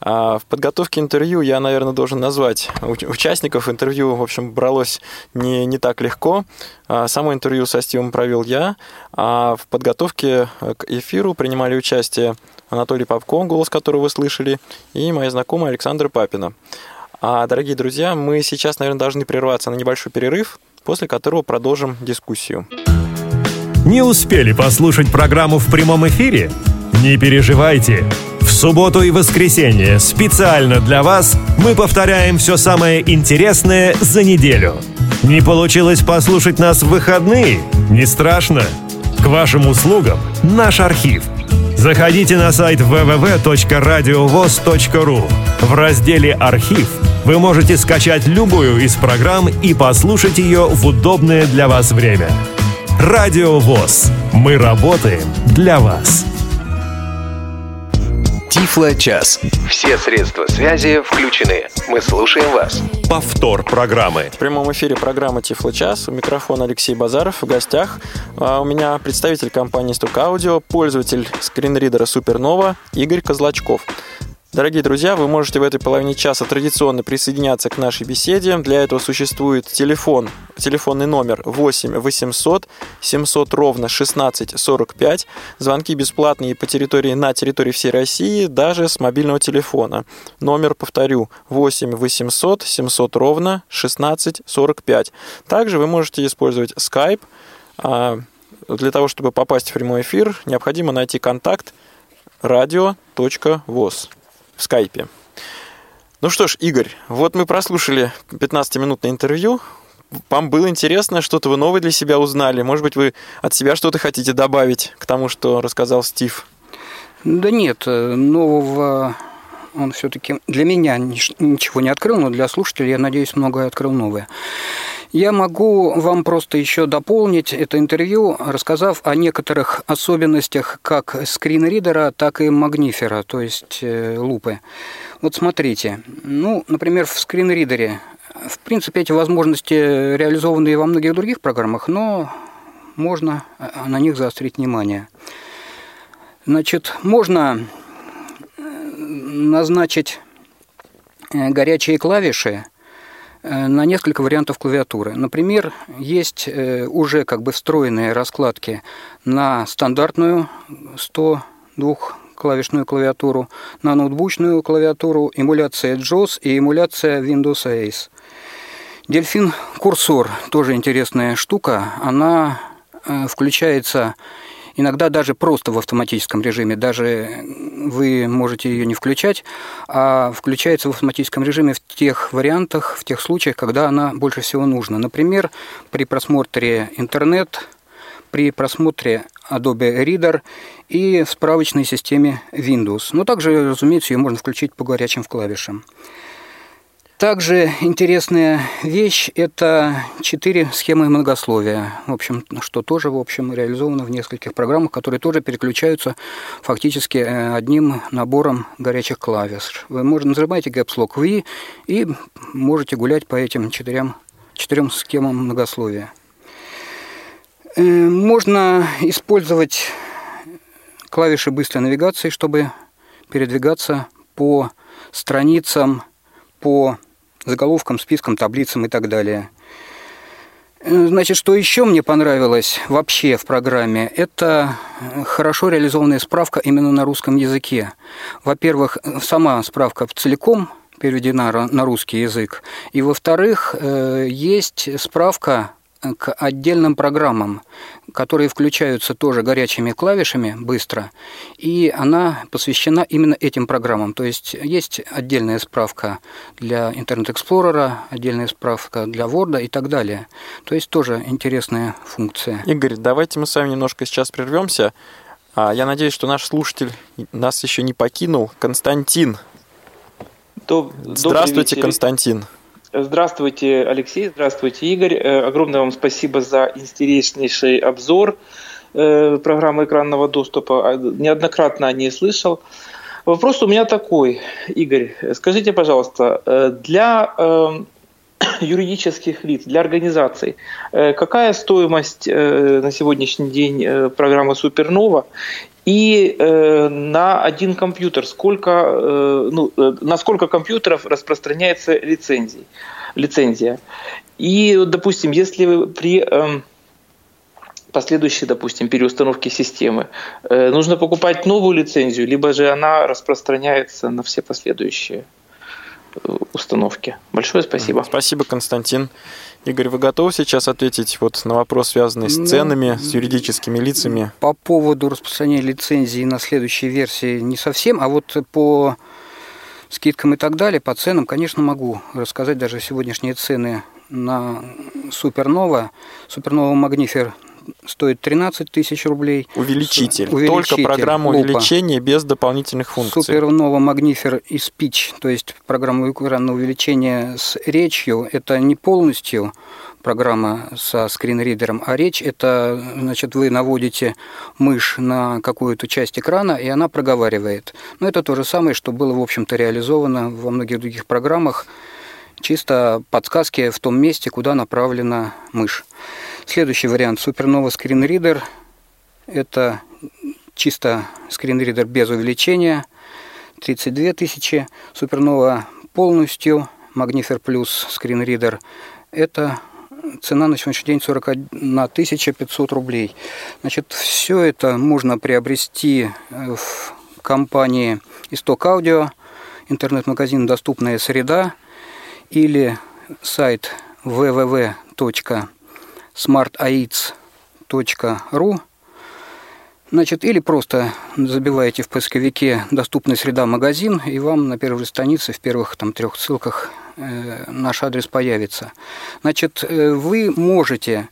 [SPEAKER 3] А в подготовке интервью я, наверное, должен назвать участников интервью. В общем, бралось не, не так легко. А само интервью со Стивом провел я, а в подготовке к эфиру принимали участие Анатолий Попко, голос которого вы слышали, и моя знакомая Александра Папина. А, дорогие друзья, мы сейчас, наверное, должны прерваться на небольшой перерыв, после которого продолжим дискуссию.
[SPEAKER 1] Не успели послушать программу в прямом эфире? Не переживайте. В субботу и воскресенье специально для вас мы повторяем все самое интересное за неделю. Не получилось послушать нас в выходные? Не страшно. К вашим услугам наш архив. Заходите на сайт www.radiovoz.ru. В разделе «Архив» вы можете скачать любую из программ и послушать ее в удобное для вас время. Радио ВОЗ. Мы работаем для вас.
[SPEAKER 2] Тифло-час. Все средства связи включены. Мы слушаем вас.
[SPEAKER 1] Повтор программы.
[SPEAKER 3] В прямом эфире программа Тифло-час. У микрофона Алексей Базаров. В гостях а, у меня представитель компании Стук Аудио, пользователь скринридера Супернова Игорь Козлачков. Дорогие друзья, вы можете в этой половине часа традиционно присоединяться к нашей беседе. Для этого существует телефон, телефонный номер 8 800 700 ровно 16 45. Звонки бесплатные по территории, на территории всей России, даже с мобильного телефона. Номер, повторю, 8 800 700 ровно 16 45. Также вы можете использовать Skype. А, для того, чтобы попасть в прямой эфир, необходимо найти контакт radio.voz в скайпе. Ну что ж, Игорь, вот мы прослушали 15-минутное интервью. Вам было интересно, что-то вы новое для себя узнали. Может быть, вы от себя что-то хотите добавить к тому, что рассказал Стив?
[SPEAKER 4] Да нет, э, нового он все-таки для меня ничего не открыл, но для слушателей, я надеюсь, многое открыл новое. Я могу вам просто еще дополнить это интервью, рассказав о некоторых особенностях как скринридера, так и магнифера, то есть э, лупы. Вот смотрите, ну, например, в скринридере, в принципе, эти возможности реализованы и во многих других программах, но можно э, на них заострить внимание. Значит, можно назначить горячие клавиши – Э, на несколько вариантов клавиатуры. Например, есть э, уже как бы встроенные раскладки на стандартную 102 клавишную клавиатуру, на ноутбучную клавиатуру, эмуляция JAWS и эмуляция Windows Ace. Дельфин курсор тоже интересная штука. Она э, включается иногда даже просто в автоматическом режиме, даже вы можете ее не включать, а включается в автоматическом режиме в тех вариантах, в тех случаях, когда она больше всего нужна. Например, при просмотре интернет, при просмотре Adobe Reader и в справочной системе Windows. Но также, разумеется, ее можно включить по горячим клавишам. Также интересная вещь – это четыре схемы многословия, в общем, что тоже, в общем, реализовано в нескольких программах, которые тоже переключаются фактически э, одним набором горячих клавиш. Вы можете нажимаете Caps Lock V и можете гулять по этим четырем, четырем схемам многословия. Э, можно использовать клавиши быстрой навигации, чтобы передвигаться по страницам, по заголовкам, спискам, таблицам и так далее. Э, значит, что еще мне понравилось вообще в программе, это хорошо реализованная справка именно на русском языке. Во-первых, сама справка целиком переведена на русский язык. И, во-вторых, э, есть справка к отдельным программам, которые включаются тоже горячими клавишами быстро, и она посвящена именно этим программам. То есть есть отдельная справка для Internet Explorer, отдельная справка для Word и так далее. То есть тоже интересная функция.
[SPEAKER 3] Игорь, давайте мы с вами немножко сейчас прервемся. А, я надеюсь, что наш слушатель нас еще не покинул. Константин.
[SPEAKER 7] Доб...
[SPEAKER 3] Здравствуйте, Константин.
[SPEAKER 7] Здравствуйте, Алексей, здравствуйте, Игорь. Э, огромное вам спасибо за интереснейший обзор э, программы экранного доступа. А, неоднократно о ней слышал. Вопрос у меня такой, Игорь. Скажите, пожалуйста, э, для [COUGHS] юридических лиц, для организаций, какая стоимость на сегодняшний день программы Супернова и э, на один компьютер сколько, э, ну, э, на сколько компьютеров распространяется лицензий, лицензия. И, допустим, если при э, последующей, допустим, переустановке системы э, нужно покупать новую лицензию, либо же она распространяется на все последующие э, установки. Большое спасибо.
[SPEAKER 3] Спасибо, Константин. Игорь, вы готовы сейчас ответить вот на вопрос, связанный с ну, ценами, с юридическими лицами?
[SPEAKER 4] По поводу распространения лицензии на следующей версии не совсем, а вот по скидкам и так далее, по ценам, конечно, могу рассказать даже сегодняшние цены на Супернова. Супернова Магнифер стоит 13 тысяч рублей.
[SPEAKER 3] Увеличитель. Увеличитель. Только программа Лупа. увеличения без дополнительных функций.
[SPEAKER 4] Супернова Magnifier и Speech, то есть программа экранного увеличения с речью, это не полностью программа со скринридером, а речь это, значит, вы наводите мышь на какую-то часть экрана, и она проговаривает. Но это то же самое, что было, в общем-то, реализовано во многих других программах, чисто подсказки в том месте, куда направлена мышь. Следующий вариант Screen Reader. Это чисто скринридер без увеличения. 32 тысячи. Supernova полностью. Magnifer Plus скринридер. Это цена на сегодняшний день 41 500 рублей. Значит, все это можно приобрести в компании Исток Аудио, интернет-магазин «Доступная среда» или сайт www smartaids.ru Значит, или просто забиваете в поисковике «Доступная среда магазин», и вам на первой странице, в первых там, трех ссылках э, наш адрес появится. Значит, э, вы можете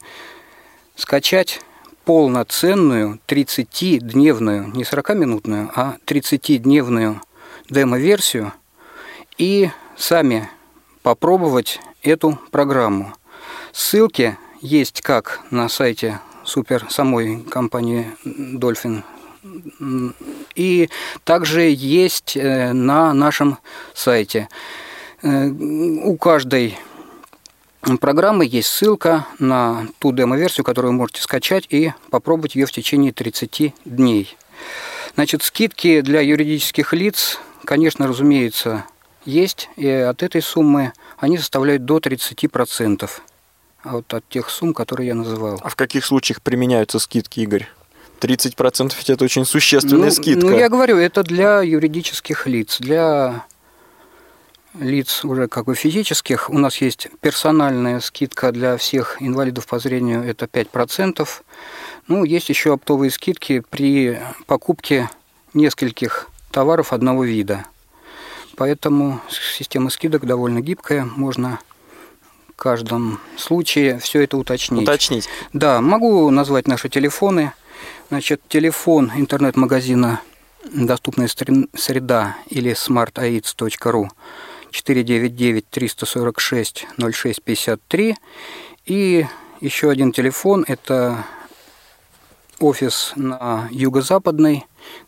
[SPEAKER 4] скачать полноценную 30-дневную, не 40-минутную, а 30-дневную демо-версию и сами попробовать эту программу. Ссылки есть как на сайте супер самой компании Dolphin и также есть э, на нашем сайте. Э, у каждой программы есть ссылка на ту демо-версию, которую вы можете скачать и попробовать ее в течение 30 дней. Значит, скидки для юридических лиц, конечно, разумеется, есть, и от этой суммы они составляют до 30% вот от тех сумм, которые я называл.
[SPEAKER 3] А в каких случаях применяются скидки, Игорь? 30% ведь это очень существенная
[SPEAKER 4] ну,
[SPEAKER 3] скидка.
[SPEAKER 4] Ну, я говорю, это для юридических лиц. Для лиц уже как бы физических у нас есть персональная скидка для всех инвалидов по зрению, это 5%. Ну, есть еще оптовые скидки при покупке нескольких товаров одного вида. Поэтому система скидок довольно гибкая, можно в каждом случае все это уточнить.
[SPEAKER 3] Уточнить.
[SPEAKER 4] Да, могу назвать наши телефоны. Значит, телефон интернет-магазина «Доступная среда» или smartaids.ru 499-346-0653. И еще один телефон – это офис на юго-западной,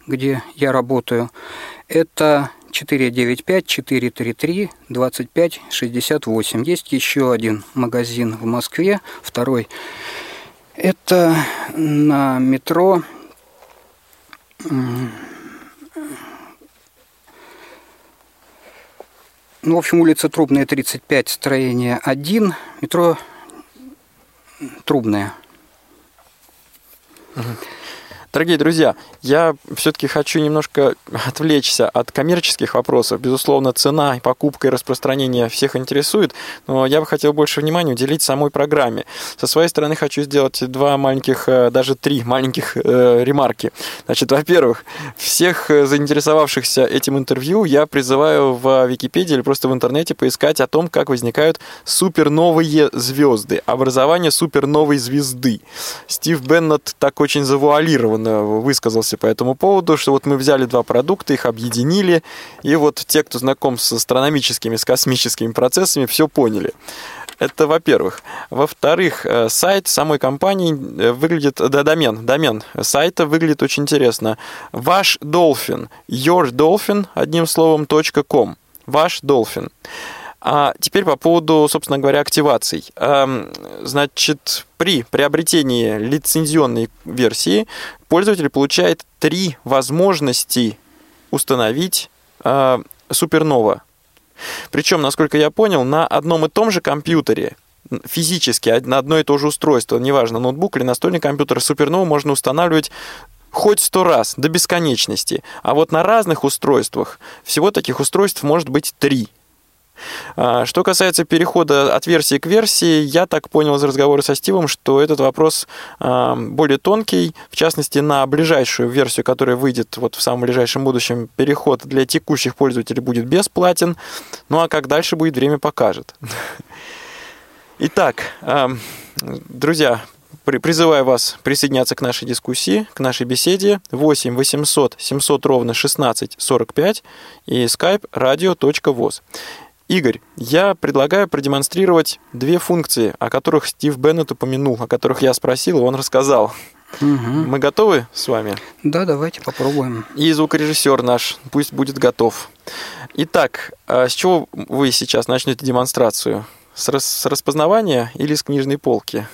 [SPEAKER 4] где я работаю. Это 495-433-2568. Есть еще один магазин в Москве, второй. Это на метро ну, в общем, улица Трубная, 35, строение 1, метро Трубная.
[SPEAKER 3] Угу. Дорогие друзья, я все-таки хочу немножко отвлечься от коммерческих вопросов. Безусловно, цена, покупка и распространение всех интересует, но я бы хотел больше внимания уделить самой программе. Со своей стороны хочу сделать два маленьких, э, даже три маленьких э, ремарки. Значит, во-первых, всех э, заинтересовавшихся этим интервью я призываю в Википедии или просто в интернете поискать о том, как возникают суперновые звезды, образование суперновой звезды. Стив Беннет так очень завуалирован он высказался по этому поводу, что вот мы взяли два продукта, их объединили, и вот те, кто знаком с астрономическими, с космическими процессами, все поняли. Это во-первых. Во-вторых, э, сайт самой компании э, выглядит, да, домен, домен сайта выглядит очень интересно. Ваш Dolphin, your dolphin, одним словом, .com. Ваш Dolphin. А теперь по поводу, собственно говоря, активаций. Значит, при приобретении лицензионной версии пользователь получает три возможности установить а, Supernova. Причем, насколько я понял, на одном и том же компьютере физически на одно и то же устройство, неважно, ноутбук или настольный компьютер, Supernova можно устанавливать хоть сто раз, до бесконечности. А вот на разных устройствах всего таких устройств может быть три. А, что касается перехода от версии к версии, я так понял из разговора со Стивом, что этот вопрос а, более тонкий, в частности, на ближайшую версию, которая выйдет вот в самом ближайшем будущем, переход для текущих пользователей будет бесплатен, ну а как дальше будет, время покажет. [LAUGHS] Итак, а, друзья, призываю вас присоединяться к нашей дискуссии, к нашей беседе 8 800 700 ровно 16 45 и skype radio.voz. Игорь, я предлагаю продемонстрировать две функции, о которых Стив Беннет упомянул, о которых я спросил, и он рассказал. Угу. Мы готовы с вами?
[SPEAKER 4] Да, давайте попробуем.
[SPEAKER 3] И звукорежиссер наш пусть будет готов. Итак, а с чего вы сейчас начнете демонстрацию? С, рас с распознавания или с книжной полки?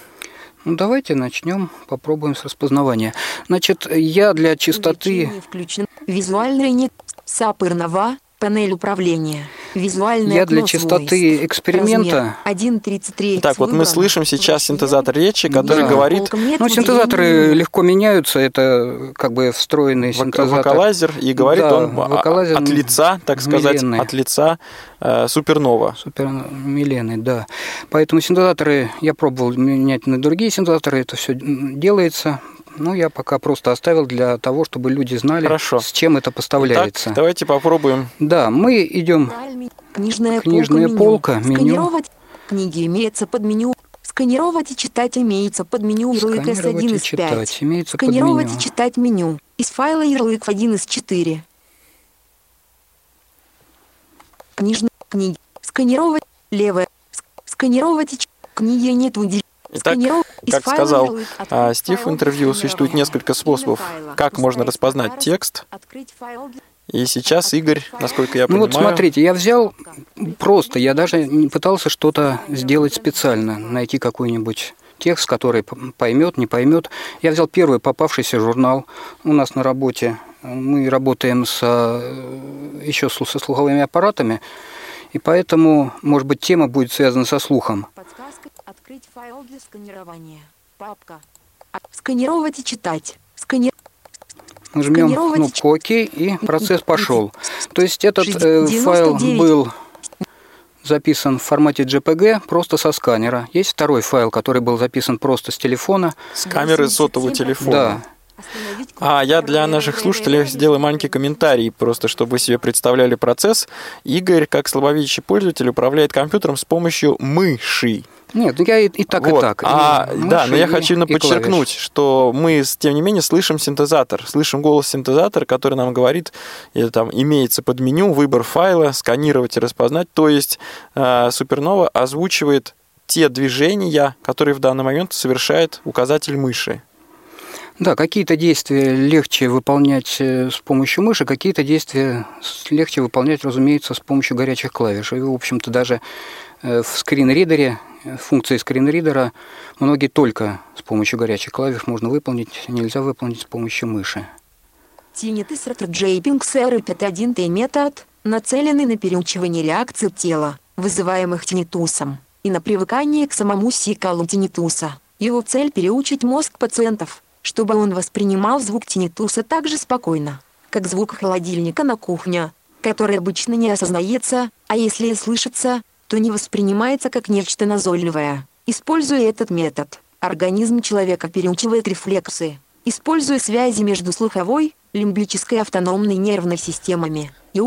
[SPEAKER 4] Ну, давайте начнем, попробуем с распознавания. Значит, я для чистоты...
[SPEAKER 8] Включен. Визуальный нет. Сапырнова. Панель управления. Визуальный
[SPEAKER 4] Я для чистоты эксперимента...
[SPEAKER 8] 1.33
[SPEAKER 3] Так, вот мы слышим сейчас синтезатор речи, который да. говорит...
[SPEAKER 4] Ну, синтезаторы легко меняются, это как бы встроенный синтезатор.
[SPEAKER 3] Вокалайзер, и говорит да, он вокалайзер от лица, так сказать, миленный. от лица э, супернова.
[SPEAKER 4] Супермиленный, да. Поэтому синтезаторы, я пробовал менять на другие синтезаторы, это все делается, ну, я пока просто оставил для того, чтобы люди знали,
[SPEAKER 3] Хорошо.
[SPEAKER 4] с чем это поставляется.
[SPEAKER 3] Итак, давайте попробуем.
[SPEAKER 4] Да, мы идем.
[SPEAKER 8] Книжная,
[SPEAKER 4] Книжная полка, меню.
[SPEAKER 8] Сканировать книги имеется под меню. Сканировать и читать имеется под меню ярлык S1 из 5.
[SPEAKER 4] Имеется
[SPEAKER 8] Сканировать и читать меню. Из файла ярлык 1 из 4. Книжные книги. Сканировать левое. Сканировать и книги нет выделения.
[SPEAKER 3] Итак, как сказал а, Стив в интервью, существует несколько способов, как можно распознать текст. И сейчас Игорь, насколько я понимаю...
[SPEAKER 4] Ну вот смотрите, я взял просто, я даже не пытался что-то сделать специально, найти какой-нибудь текст, который поймет, не поймет. Я взял первый попавшийся журнал у нас на работе. Мы работаем с, э, еще со слуховыми аппаратами, и поэтому, может быть, тема будет связана со слухом.
[SPEAKER 8] Открыть файл для сканирования. Папка. Сканировать и читать. Скани...
[SPEAKER 4] Жмем кнопку ОК, и процесс пошел. То есть этот э, файл был записан в формате JPG просто со сканера. Есть второй файл, который был записан просто с телефона.
[SPEAKER 3] С камеры сотового телефона.
[SPEAKER 4] Да.
[SPEAKER 3] А я для наших слушателей сделаю маленький комментарий, просто чтобы вы себе представляли процесс. Игорь, как слабовидящий пользователь, управляет компьютером с помощью мыши.
[SPEAKER 4] Нет, ну я и, и так,
[SPEAKER 3] Вот.
[SPEAKER 4] и так.
[SPEAKER 3] А,
[SPEAKER 4] И
[SPEAKER 3] да, но я
[SPEAKER 4] мыши,
[SPEAKER 3] хочу
[SPEAKER 4] и-
[SPEAKER 3] именно
[SPEAKER 4] и
[SPEAKER 3] подчеркнуть,
[SPEAKER 4] клавиш.
[SPEAKER 3] что мы, тем не менее, слышим синтезатор. Слышим голос синтезатора, который нам говорит, или там имеется под меню выбор файла, сканировать и распознать. То есть э, Супернова озвучивает те движения, которые в данный момент совершает указатель мыши.
[SPEAKER 4] Да, какие-то действия легче выполнять э, с помощью мыши, какие-то действия легче выполнять, разумеется, с помощью горячих клавиш. И, в общем-то, даже в скринридере, э, функции скринридера, многие только с помощью горячих клавиш можно выполнить, нельзя выполнить с помощью мыши.
[SPEAKER 8] Tinnitus Retrojaping CR51T метод, нацеленный на переучивание реакций тела, вызываемых тинитусом, и на привыкание к самому сикалу тинитуса. Его цель – переучить мозг пациентов, чтобы он воспринимал звук тинитуса так же спокойно, как звук холодильника на кухне, который обычно не осознается, а если и слышится, то не воспринимается как нечто назойливое. Используя этот метод, организм человека переучивает рефлексы, используя связи между слуховой, лимбической автономной нервной системами и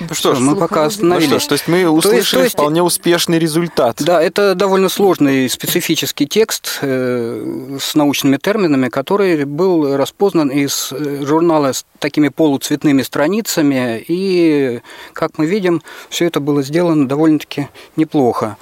[SPEAKER 3] Ну что ж,
[SPEAKER 4] мы пока
[SPEAKER 3] ну
[SPEAKER 4] остановились.
[SPEAKER 3] что ж, то есть мы
[SPEAKER 4] То есть-
[SPEAKER 3] услышали
[SPEAKER 4] то есть-
[SPEAKER 3] вполне успешный результат.
[SPEAKER 4] Да, это довольно сложный специфический текст э, с научными терминами, который был распознан из э, журнала с такими полуцветными страницами, и, как мы видим, все это было сделано довольно-таки неплохо.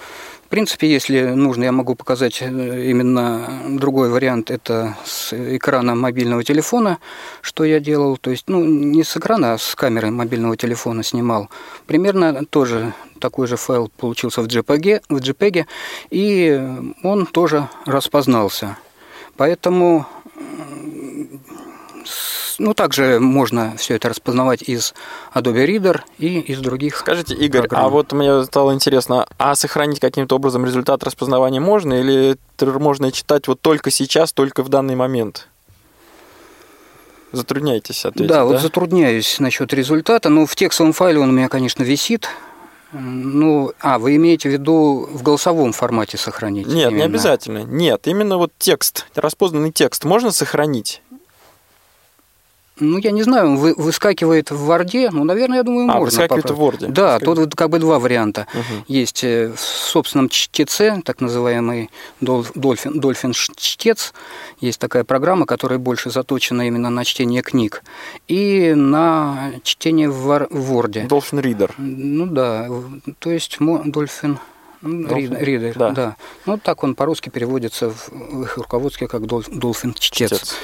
[SPEAKER 4] Принципе, если нужно, я могу показать э, именно другой вариант. Это с экрана мобильного телефона, что я делал. То есть, ну, не с экрана, а с камеры мобильного телефона снимал. Примерно тоже такой же файл получился в JPG, в JPEG, и он тоже распознался. Поэтому ну, также можно все это распознавать из Adobe Reader и из других.
[SPEAKER 3] Скажите, Игорь,
[SPEAKER 4] программ.
[SPEAKER 3] а вот мне стало интересно, а сохранить каким-то образом результат распознавания можно или можно читать вот только сейчас, только в данный момент? Затрудняетесь ответить,
[SPEAKER 4] да,
[SPEAKER 3] да?
[SPEAKER 4] вот затрудняюсь насчет результата. Ну, в текстовом файле он у меня, конечно, висит. Ну, а, вы имеете в виду в голосовом формате сохранить?
[SPEAKER 3] Нет, не
[SPEAKER 4] именно?
[SPEAKER 3] обязательно. Нет, именно вот текст, распознанный текст можно сохранить?
[SPEAKER 4] Ну, я не знаю, он вы, выскакивает в Варде, ну, наверное, я думаю,
[SPEAKER 3] А,
[SPEAKER 4] можно.
[SPEAKER 3] выскакивает в Word.
[SPEAKER 4] Да,
[SPEAKER 3] Выскакивает.
[SPEAKER 4] тут вот как бы два варианта.
[SPEAKER 3] Мгм.
[SPEAKER 4] Есть э, в собственном чтеце, так называемый дол- Dolphin, Dolphin чтец. Есть такая программа, которая больше заточена именно на чтение книг. И на чтение в, Word.
[SPEAKER 3] Reader.
[SPEAKER 4] Ну да, то есть Reader,
[SPEAKER 3] да.
[SPEAKER 4] да. Ну, так он по-русски переводится в, их руководстве как Дол- Dolphin чтец.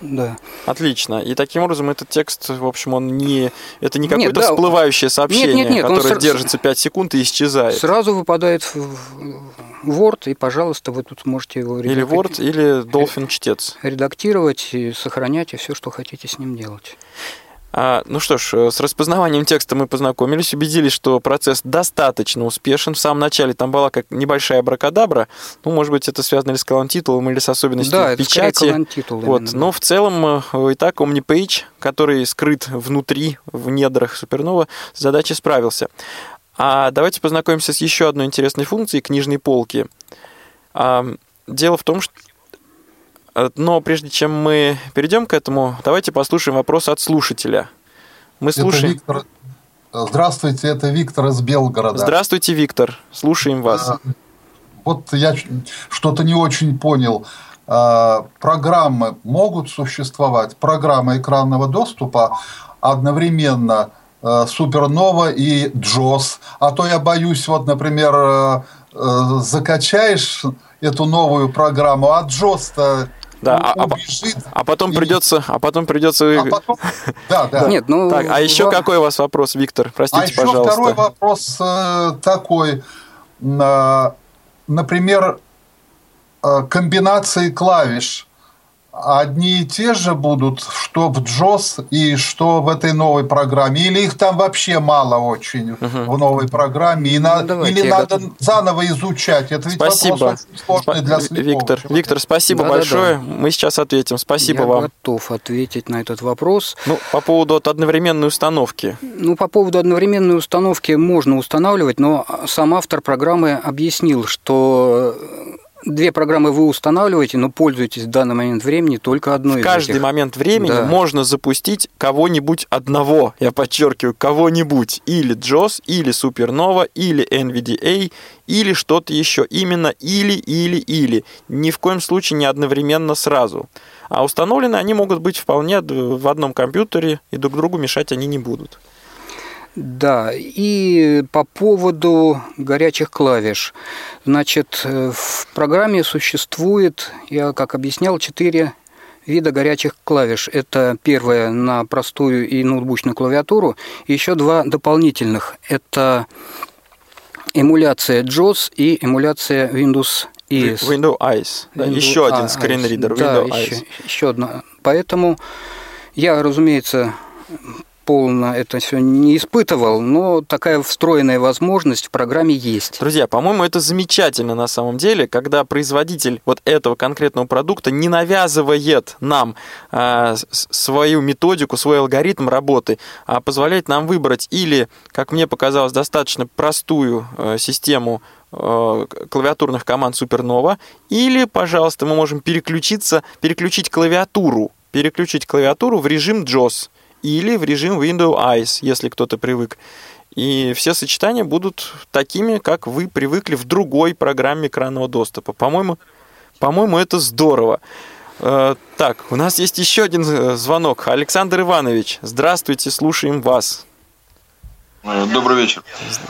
[SPEAKER 4] Да.
[SPEAKER 3] Отлично. И таким образом этот текст, в общем, он не... Это не
[SPEAKER 4] Нет,
[SPEAKER 3] какое-то
[SPEAKER 4] да,
[SPEAKER 3] всплывающее сообщение,
[SPEAKER 4] нет, нет, он
[SPEAKER 3] которое
[SPEAKER 4] сра-
[SPEAKER 3] держится 5 секунд и исчезает.
[SPEAKER 4] Сразу выпадает в, Word, и, пожалуйста, вы тут можете его
[SPEAKER 3] Или
[SPEAKER 4] редак-
[SPEAKER 3] Word, или Dolphin чтец.
[SPEAKER 4] редактировать и сохранять, и все, что хотите с ним делать.
[SPEAKER 3] А, ну что ж, э, с распознаванием текста мы познакомились, убедились, что процесс достаточно успешен. В самом начале там была как небольшая бракадабра. Ну, может быть, это связано ли с колонтитулом или с особенностью
[SPEAKER 4] да, это
[SPEAKER 3] печати.
[SPEAKER 4] колонтитул
[SPEAKER 3] Вот.
[SPEAKER 4] именно, да.
[SPEAKER 3] Но в целом, э, и так, OmniPage, который скрыт внутри, в недрах Супернова, с задачей справился. А давайте познакомимся с еще одной интересной функцией книжной полки. Дело в том, что Но прежде чем мы перейдем к этому, давайте послушаем вопрос от слушателя. Мы
[SPEAKER 9] Это
[SPEAKER 3] слушаем.
[SPEAKER 9] Виктор. Здравствуйте, это Виктор из Белгорода.
[SPEAKER 3] Здравствуйте, Виктор. Слушаем вас.
[SPEAKER 9] А, Вот я что-то не очень понял. А, Программы могут существовать, программа экранного доступа одновременно э, Супернова и Джос. А то я боюсь, вот, например, э, э, закачаешь эту новую программу, а Джос-то
[SPEAKER 3] Да, а- а
[SPEAKER 9] убежит.
[SPEAKER 3] А потом
[SPEAKER 9] И-
[SPEAKER 3] придется, а потом придется.
[SPEAKER 9] А потом... Да, да. [LAUGHS]
[SPEAKER 4] Нет, ну...
[SPEAKER 3] Так, а еще какой у вас вопрос, Виктор? Простите,
[SPEAKER 9] а еще
[SPEAKER 3] пожалуйста.
[SPEAKER 9] второй вопрос э, такой. Э, Например, э, комбинации клавиш. Одни и те же будут, что в JOS и что в этой новой программе? Или их там вообще мало очень угу. в новой программе? И ну, на, давайте, или надо готов... заново изучать? Это ведь
[SPEAKER 3] спасибо. вопрос очень сложный для слепого. Виктор, Виктор, спасибо да, большое. Да, да. Мы сейчас ответим. Спасибо
[SPEAKER 4] Я
[SPEAKER 3] вам.
[SPEAKER 4] готов ответить на этот вопрос.
[SPEAKER 3] Ну, по поводу от одновременной установки.
[SPEAKER 4] Ну, по поводу одновременной установки можно устанавливать, но сам автор программы объяснил, что две программы вы устанавливаете, но пользуетесь в данный момент времени только одной
[SPEAKER 3] в
[SPEAKER 4] из
[SPEAKER 3] каждый
[SPEAKER 4] этих.
[SPEAKER 3] момент времени да. можно запустить кого-нибудь одного, я подчеркиваю, кого-нибудь, или JOS, или Supernova, или NVDA, или что-то еще. Именно или, или, или. Ни в коем случае не одновременно сразу. А установлены они могут быть вполне в одном компьютере, и друг другу мешать они не будут.
[SPEAKER 4] Да, и по поводу горячих клавиш. Значит, э, в программе существует, я как объяснял, четыре вида горячих клавиш. Это первое на простую и ноутбучную клавиатуру, и еще два дополнительных. Это эмуляция JOS и эмуляция Windows ES.
[SPEAKER 3] Windows Eyes. Да, Windows, еще один скринридер.
[SPEAKER 4] Да, Windows еще, Eyes. еще одна. Поэтому я, разумеется, полно это все не испытывал, но такая встроенная возможность в программе есть.
[SPEAKER 3] Друзья, по-моему, это замечательно на самом деле, когда производитель вот этого конкретного продукта не навязывает нам э, свою методику, свой алгоритм работы, а позволяет нам выбрать или, как мне показалось, достаточно простую э, систему э, клавиатурных команд Supernova, или, пожалуйста, мы можем переключиться, переключить клавиатуру, переключить клавиатуру в режим JOS или в режим Windows Eyes, если кто-то привык. И все сочетания будут такими, как вы привыкли в другой программе экранного доступа. По-моему, по-моему, это здорово. Э, так, у нас есть еще один э, звонок. Александр Иванович, здравствуйте, слушаем вас.
[SPEAKER 10] Э, добрый вечер.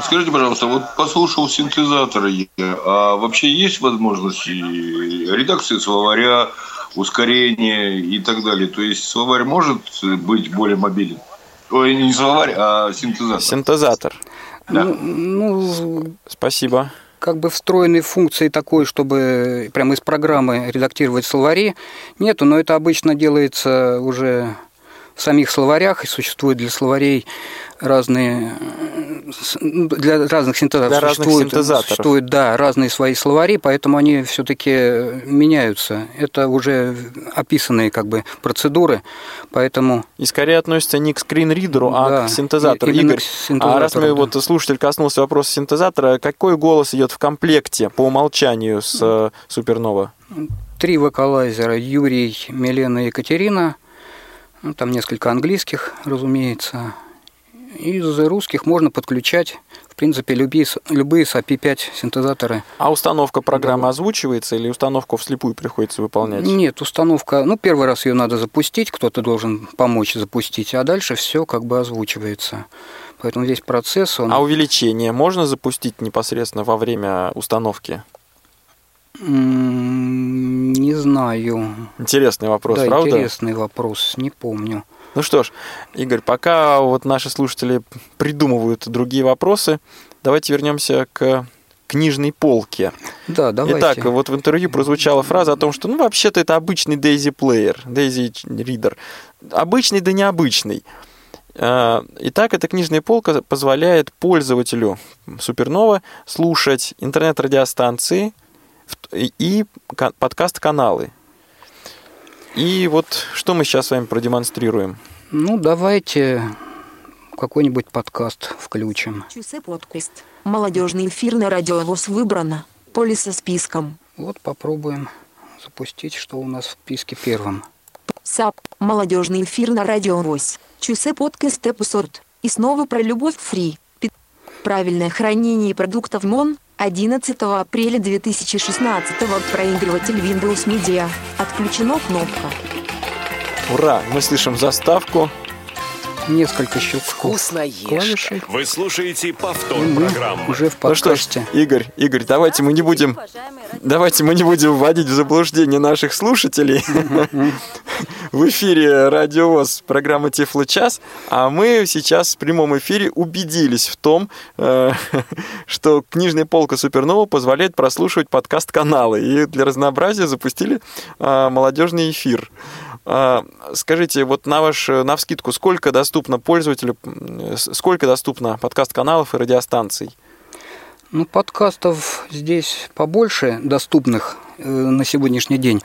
[SPEAKER 10] Скажите, пожалуйста, вот послушал синтезаторы, а вообще есть возможность редакции словаря, ускорение и так далее. То есть словарь может быть более мобилен. Ой, не словарь, а синтезатор.
[SPEAKER 3] Синтезатор.
[SPEAKER 10] Да.
[SPEAKER 4] Ну, ну,
[SPEAKER 3] Спасибо.
[SPEAKER 4] Как бы встроенной функции такой, чтобы прямо из программы редактировать словари, нету, но это обычно делается уже в самих словарях и существует для словарей разные ну, для разных синтезаторов
[SPEAKER 3] для
[SPEAKER 4] существуют,
[SPEAKER 3] разных синтезаторов.
[SPEAKER 4] существуют да, разные свои словари, поэтому они все-таки меняются. Это уже описанные как бы процедуры, поэтому...
[SPEAKER 3] И скорее относится не к скринридеру, а да, к синтезатору. Игорь, синтезатору, а раз мы да. вот слушатель коснулся вопроса синтезатора, какой голос идет в комплекте по умолчанию с э, Супернова?
[SPEAKER 4] Три вокалайзера Юрий, Милена и Екатерина. Ну, там несколько английских, разумеется. Из русских можно подключать, в принципе, любые, любые SAPI-5 синтезаторы.
[SPEAKER 3] А установка программы озвучивается или установку вслепую приходится выполнять?
[SPEAKER 4] Нет, установка, ну, первый раз ее надо запустить, кто-то должен помочь запустить, а дальше все как бы озвучивается. Поэтому весь процесс, он...
[SPEAKER 3] А увеличение можно запустить непосредственно во время установки?
[SPEAKER 4] Не знаю.
[SPEAKER 3] Интересный вопрос,
[SPEAKER 4] да,
[SPEAKER 3] правда?
[SPEAKER 4] интересный вопрос, не помню.
[SPEAKER 3] Ну что ж, Игорь, пока вот наши слушатели придумывают другие вопросы, давайте вернемся к книжной полке.
[SPEAKER 4] Да, давайте.
[SPEAKER 3] Итак, вот в интервью прозвучала фраза о том, что ну вообще-то это обычный Daisy плеер, Daisy Reader. Обычный да необычный. А, итак, эта книжная полка позволяет пользователю Супернова слушать интернет-радиостанции и подкаст-каналы. И вот что мы сейчас с вами продемонстрируем?
[SPEAKER 4] Ну, давайте какой-нибудь подкаст включим.
[SPEAKER 8] Часы подкаст. Молодежный эфир на радио ВОЗ выбрано. Поле со списком.
[SPEAKER 4] Вот попробуем запустить, что у нас в списке первым.
[SPEAKER 8] САП. Молодежный эфир на радио ВОЗ. Часы подкаст эпизод. И снова про любовь фри. Правильное хранение продуктов МОН. 11 апреля 2016 проигрыватель Windows Media. Отключена кнопка.
[SPEAKER 3] Ура! Мы слышим заставку.
[SPEAKER 4] Несколько щелчков
[SPEAKER 11] Вкусно
[SPEAKER 4] клавишей.
[SPEAKER 1] Вы слушаете повтор программы.
[SPEAKER 4] Уже в подкасте.
[SPEAKER 3] Ну что ж, Игорь, Игорь, давайте мы не будем давайте мы не будем вводить в заблуждение наших слушателей. [LAUGHS] В эфире Радио ВОЗ, программа Тифло час, а мы сейчас в прямом эфире убедились в том, э, [LAUGHS] что книжная полка Супернова позволяет прослушивать подкаст-каналы. И для разнообразия запустили э, молодежный эфир. Э, скажите, вот на ваш, на вскидку, сколько доступно пользователю, сколько доступно подкаст-каналов и радиостанций?
[SPEAKER 4] Ну, подкастов здесь побольше доступных э, на сегодняшний день,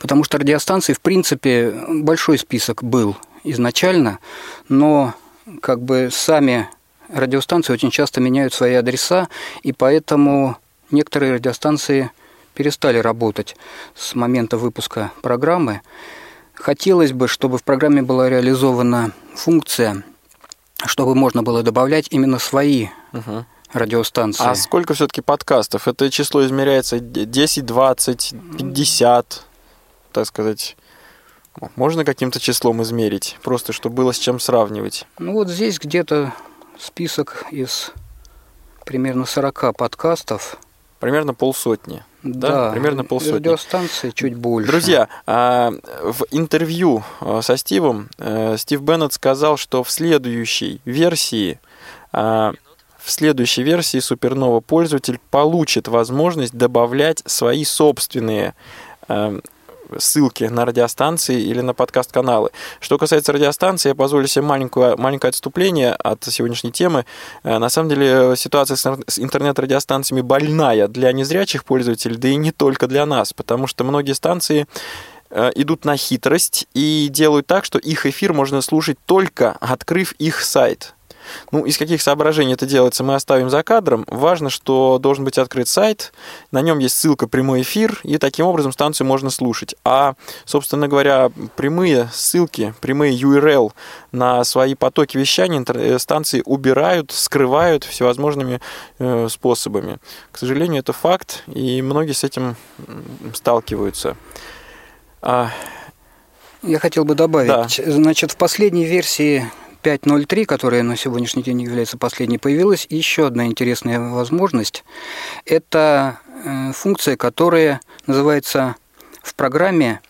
[SPEAKER 4] потому что радиостанций, в принципе, большой список был изначально, но как бы сами радиостанции очень часто меняют свои адреса, и поэтому некоторые радиостанции перестали работать с момента выпуска программы. Хотелось бы, чтобы в программе была реализована функция, чтобы можно было добавлять именно свои угу радиостанции.
[SPEAKER 3] А сколько все-таки подкастов? Это число измеряется 10, 20, 50, так сказать. Можно каким-то числом измерить, просто чтобы было с чем сравнивать?
[SPEAKER 4] Ну вот здесь где-то список из примерно 40 подкастов.
[SPEAKER 3] Примерно полсотни.
[SPEAKER 4] Да,
[SPEAKER 3] да примерно полсотни.
[SPEAKER 4] Радиостанции чуть больше.
[SPEAKER 3] Друзья, а, в интервью а, со Стивом э, Стив Беннет сказал, что в следующей версии а, в следующей версии Supernova пользователь получит возможность добавлять свои собственные э, ссылки на радиостанции или на подкаст-каналы. Что касается радиостанции, я позволю себе маленькое, маленькое отступление от сегодняшней темы. Э, на самом деле ситуация с интернет-радиостанциями больная для незрячих пользователей, да и не только для нас, потому что многие станции э, идут на хитрость и делают так, что их эфир можно слушать только открыв их сайт. Ну, из каких соображений это делается, мы оставим за кадром. Важно, что должен быть открыт сайт, на нем есть ссылка прямой эфир, и таким образом станцию можно слушать. А, собственно говоря, прямые ссылки, прямые URL на свои потоки вещания э, станции убирают, скрывают всевозможными э, способами. К сожалению, это факт, и многие с этим сталкиваются.
[SPEAKER 4] А... Я хотел бы добавить, да. значит, в последней версии 5.03, которая на сегодняшний день является последней, появилась еще одна интересная возможность. Это э, функция, которая называется в программе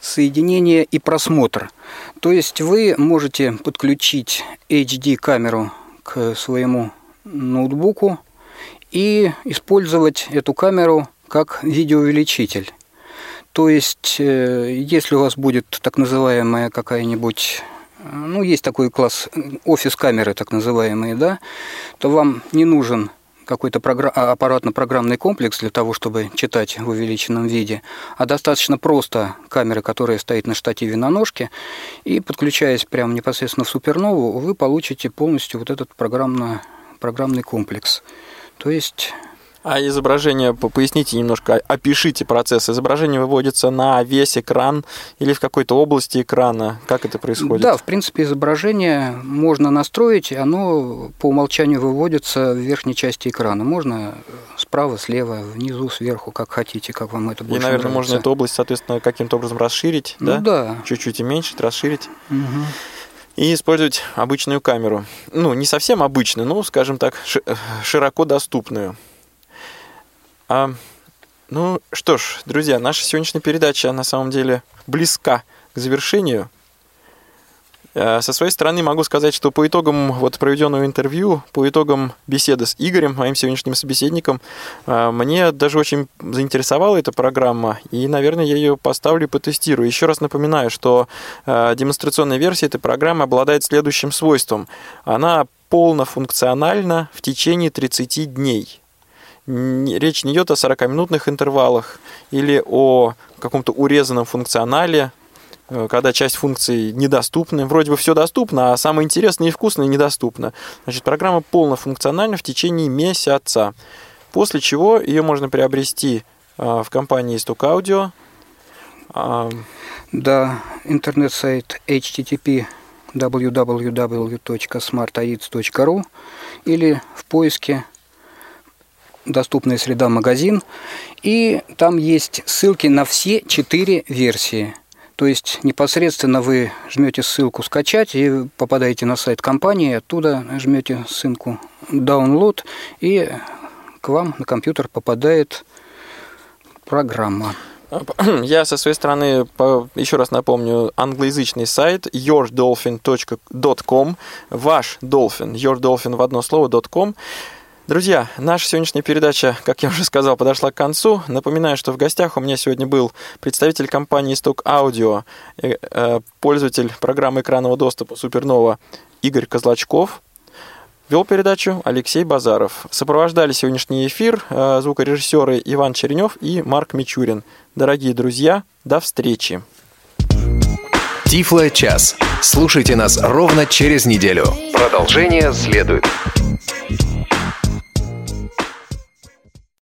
[SPEAKER 4] соединение и просмотр. То есть вы можете подключить HD-камеру к своему ноутбуку и использовать эту камеру как видеоувеличитель. То есть, э, если у вас будет так называемая какая-нибудь ну, есть такой класс офис-камеры, так называемые, да, то вам не нужен какой-то. А, аппаратно-программный комплекс для того, чтобы читать в увеличенном виде, а достаточно просто камеры, которая стоит на штативе на ножке, и подключаясь прямо непосредственно в супернову, вы получите полностью вот этот программно... программный комплекс. То есть
[SPEAKER 3] а изображение, поясните немножко, опишите процесс. Изображение выводится на весь экран или в какой-то области экрана? Как это происходит?
[SPEAKER 4] Да, в принципе, изображение можно настроить, оно по умолчанию выводится в верхней части экрана. Можно справа, слева, внизу, сверху, как хотите, как вам это больше
[SPEAKER 3] И, наверное,
[SPEAKER 4] нравится.
[SPEAKER 3] можно эту область, соответственно, каким-то образом расширить,
[SPEAKER 4] ну, да? да.
[SPEAKER 3] Чуть-чуть уменьшить, расширить. Угу и использовать обычную камеру. Ну, не совсем обычную, но, скажем так, широко доступную. А, ну что ж, друзья, наша сегодняшняя передача на самом деле близка к завершению. А, со своей стороны могу сказать, что по итогам вот проведенного интервью, по итогам беседы с Игорем, моим сегодняшним собеседником, а, мне даже очень заинтересовала эта программа, и, наверное, я ее поставлю и потестирую. Еще раз напоминаю, что а, демонстрационная версия этой программы обладает следующим свойством. Она полнофункциональна в течение 30 дней речь не идет о 40-минутных интервалах или о каком-то урезанном функционале, э, когда часть функций недоступны. Вроде бы все доступно, а самое интересное и вкусное недоступно. Значит, программа полнофункциональна в течение месяца. После чего ее можно приобрести э, в компании Stock Audio.
[SPEAKER 4] Да, интернет-сайт http www.smartaids.ru или в поиске доступная среда магазин, и там есть ссылки на все четыре версии. То есть непосредственно вы жмете ссылку скачать и попадаете на сайт компании, оттуда жмете ссылку download и к вам на компьютер попадает программа. [CLEARS THROAT]
[SPEAKER 3] Я со своей стороны, еще раз напомню, англоязычный сайт yourdolphin.com, ваш dolphin, yourdolphin в одно слово .com. Друзья, наша сегодняшняя передача, как я уже сказал, подошла к концу. Напоминаю, что в гостях у меня сегодня был представитель компании Stock Audio, э, э, пользователь программы экранного доступа Супернова Игорь Козлачков. Вел передачу Алексей Базаров. Сопровождали сегодняшний эфир э, звукорежиссеры Иван Черенев и Марк Мичурин. Дорогие друзья, до встречи.
[SPEAKER 2] Тифло час. Слушайте нас ровно через неделю. Продолжение следует.